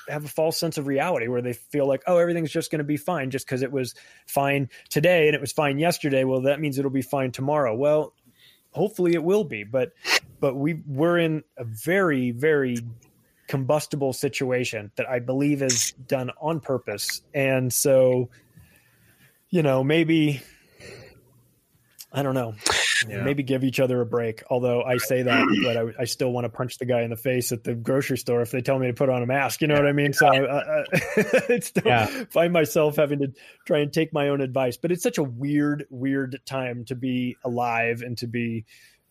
have a false sense of reality where they feel like oh everything's just going to be fine just because it was fine today and it was fine yesterday. Well, that means it'll be fine tomorrow. Well, hopefully it will be, but but we we're in a very very combustible situation that I believe is done on purpose, and so you know, maybe I don't know. Yeah. Maybe give each other a break. Although I say that, but I, I still want to punch the guy in the face at the grocery store if they tell me to put on a mask. You know what I mean? So I, I, (laughs) I still Yeah. find myself having to try and take my own advice. But it's such a weird, weird time to be alive and to be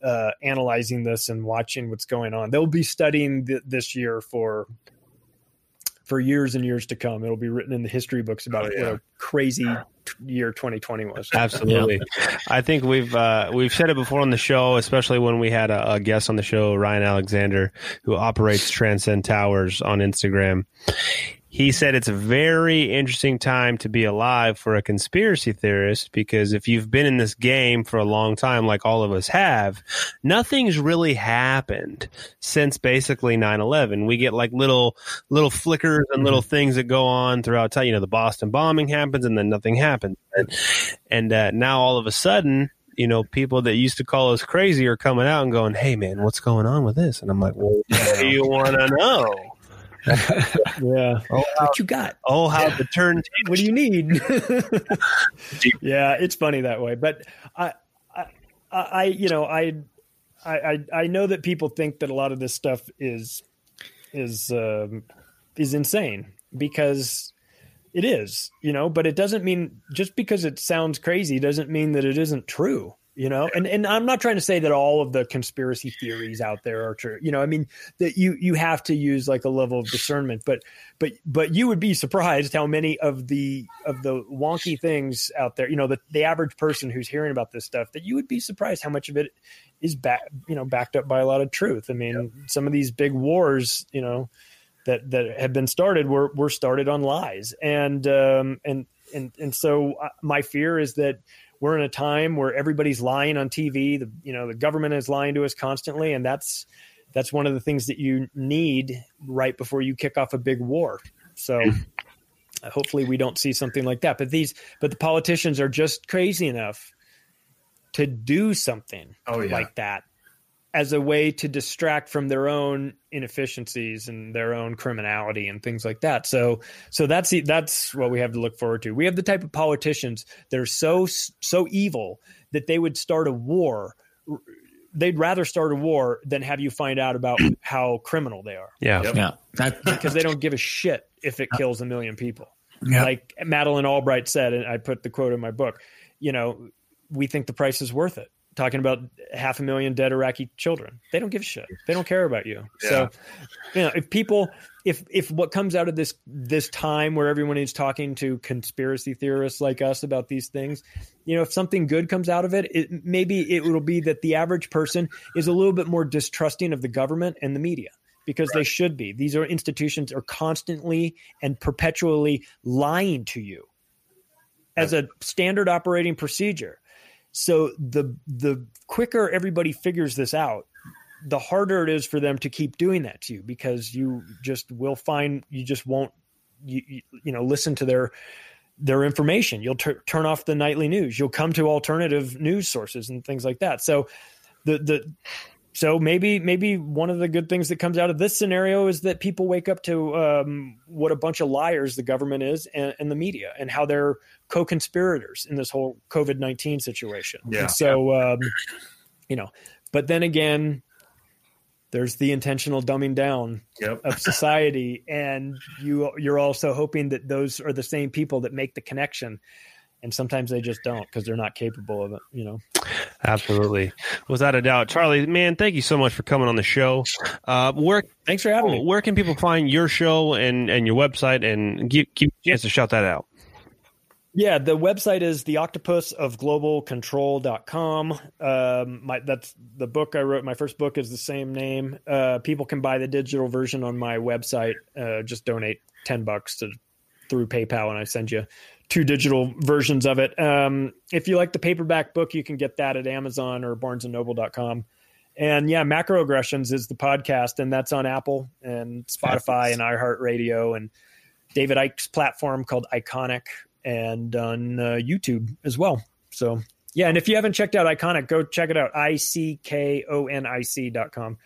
uh, analyzing this and watching what's going on. They'll be studying th- this year for for years and years to come. It'll be written in the history books about Oh, what a crazy t- year 2020 was. (laughs) Absolutely. I think we've uh, we've said it before on the show, especially when we had a, a guest on the show, Ryan Alexander, who operates Transcend Towers on Instagram. He said it's a very interesting time to be alive for a conspiracy theorist because if you've been in this game for a long time, like all of us have, nothing's really happened since basically 9-11. We get like little, little flickers and little things that go on throughout time. You know, the Boston bombing happens and then nothing happens. And, and uh, now all of a sudden, you know, people that used to call us crazy are coming out and going, Hey man, what's going on with this? And I'm like, well, (laughs) what do you want to know? Yeah. Oh, how, What you got? oh, how the turn (laughs) What do you need? (laughs) yeah, it's funny that way. But I, I, I, you know, I, I, I, I know that people think that a lot of this stuff is, is, um, is insane because it is, you know. But it doesn't mean just because it sounds crazy doesn't mean that it isn't true. You know, and and I'm not trying to say that all of the conspiracy theories out there are true. You know, I mean that you you have to use like a level of discernment, but but but you would be surprised how many of the of the wonky things out there you know the, the average person who's hearing about this stuff that you would be surprised how much of it is back you know backed up by a lot of truth. I mean some of these big wars you know that that have been started were were started on lies. And um and and and so uh, my fear is that we're in a time where everybody's lying on tv the you know the government is lying to us constantly and that's that's one of the things that you need right before you kick off a big war. So hopefully we don't see something like that. But these, but the politicians are just crazy enough to do something Oh, yeah. like that as a way to distract from their own inefficiencies and their own criminality and things like that. So, so that's the- that's what we have to look forward to. We have the type of politicians that are so so evil that they would start a war. They'd rather start a war than have you find out about (clears throat) how criminal they are Yeah. Yep. Yeah, that, because they don't give a shit if it kills a million people. Yeah. Like Madeleine Albright said, and I put the quote in my book, you know, we think the price is worth it. Talking about half a million dead Iraqi children. They don't give a shit. They don't care about you. So, you know, if people if if what comes out of this this time where everyone is talking to conspiracy theorists like us about these things, you know, if something good comes out of it, it maybe it will be that the average person is a little bit more distrusting of the government and the media because they should be. These are institutions are constantly and perpetually lying to you as a standard operating procedure. So the the quicker everybody figures this out, the harder it is for them to keep doing that to you because you just will find you just won't you you, you know listen to their their information. You'll tur turn off the nightly news. You'll come to alternative news sources and things like that. So the the so maybe maybe one of the good things that comes out of this scenario is that people wake up to um, what a bunch of liars the government is and, and the media and how they're co-conspirators in this whole COVID nineteen situation. Yeah. And so um, you know, but then again, there's the intentional dumbing down Yep. of society, and you you're also hoping that those are the same people that make the connection. And sometimes they just don't because they're not capable of it, you know. Absolutely. Without a doubt. Charlie, man, thank you so much for coming on the show. Uh, where Thanks for having me. where can people find your show and, and your website and give, give a chance to shout that out? Yeah, the website is the octopus of global control.com. Um, my, that's the book I wrote. My first book is the same name. Uh, people can buy the digital version on my website. Uh, just donate 10 bucks to, through PayPal and I send you two digital versions of it. Um, if you like the paperback book, you can get that at Amazon or barnesandnoble.com. And yeah, macroaggressions is the podcast and that's on Apple and Spotify and iHeartRadio and David Icke's platform called Ickonic and on uh, YouTube as well. So yeah, and if you haven't checked out Ickonic, go check it out. I C K O N I C dot com.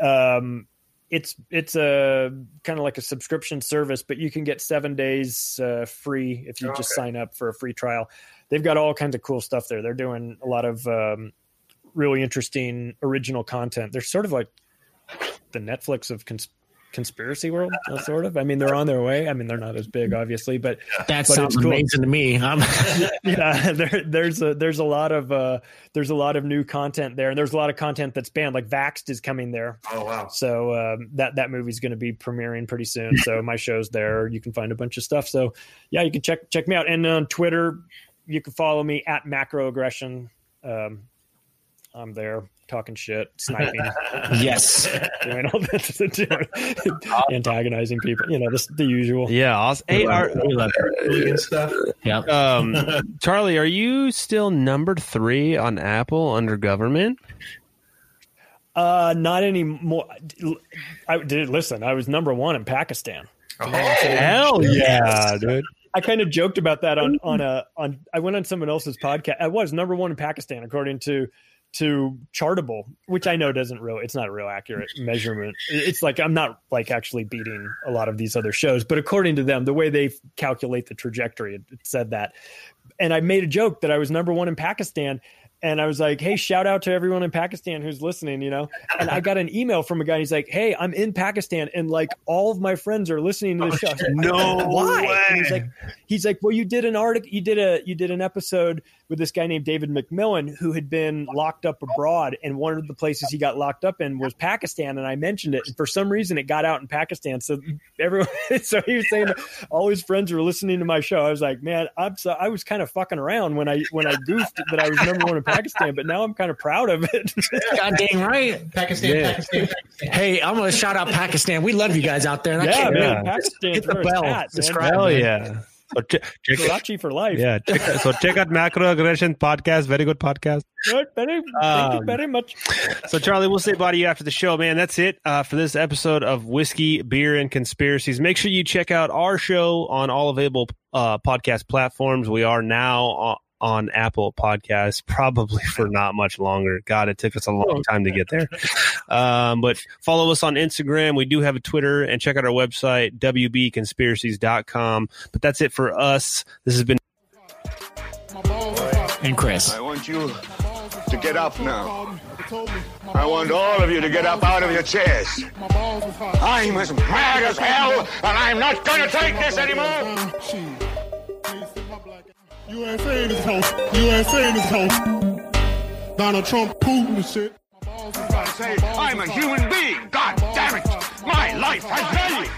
Um, it's it's a kind of like a subscription service, but you can get seven days uh, free if you just Okay. sign up for a free trial. They've got all kinds of cool stuff there. They're doing a lot of um, really interesting original content. They're sort of like the Netflix of cons- conspiracy world, uh, sort of. I mean, they're on their way. I mean, they're not as big, obviously, but that But sounds cool. amazing to me. I'm, (laughs) yeah, (laughs) there, there's a there's a lot of uh, there's a lot of new content there, and there's a lot of content that's banned. Like Vaxxed is coming there, Oh wow. so um, that that movie's going to be premiering pretty soon. So my show's there. You can find a bunch of stuff. So yeah, you can check check me out. And on Twitter, you can follow me at macroaggression. Um, I'm there talking shit, sniping, (laughs) Yes. (laughs) doing all this, (laughs) doing, antagonizing people. You know, this, the usual. Yeah, awesome. Hey, are, We love it. Hooligan stuff. Yep. um, Charlie, are you still number three on Apple under government? Uh, not anymore. I did listen. I was number one in Pakistan. Oh, Hell yeah, dude. I kind of joked about that on on a on. I went on someone else's podcast. I was number one in Pakistan according to to Chartable, which I know doesn't really. It's not a real accurate measurement. It's like I'm not like actually beating a lot of these other shows, but according to them, the way they calculate the trajectory, it, said that. And I made a joke that I was number one in Pakistan. And I was like, "Hey, shout out to everyone in Pakistan who's listening," you know. And I got an email from a guy. He's like, "Hey, I'm in Pakistan, and like all of my friends are listening to the oh, show." Was like, No why? he's like, he's like, well, you did an article, you did a, you did an episode with this guy named David McMillan who had been locked up abroad, and one of the places he got locked up in was Pakistan, and I mentioned it, and for some reason it got out in Pakistan, so everyone, (laughs) so he was saying all his friends were listening to my show. I was like, man, I'm so, I was kind of fucking around when I when I goofed that I was number one in Pakistan, but now I'm kind of proud of it. (laughs) God dang right. Pakistan, Yeah. Pakistan, Pakistan. Hey, I'm going to shout out Pakistan. We love you guys out there. And yeah, can't man, yeah. Pakistan's Hit the bell. at, man. Subscribe. Hell man. yeah. So check, check Karachi for life. yeah, check, so check out Macroaggression podcast. Very good podcast. Right, very, thank Um, you very much. So Charlie, we'll say bye to you after the show, man. That's it uh, for this episode of Whiskey, Beer, and Conspiracies. Make sure you check out our show on all available uh, podcast platforms. We are now on, on Apple Podcasts, probably for not much longer. God, it took us a long time to get there. Um, but follow us on Instagram. We do have a Twitter, and check out our website wbconspiracies.com. But that's it for us. This has been. And Chris. I want you to get up now. I want all of you to get up out of your chairs. I'm as mad as hell, and I'm not going to take this anymore. USA in his house. USA in his house. Donald Trump, Putin and shit. I'm a human being. God damn it! My life has value.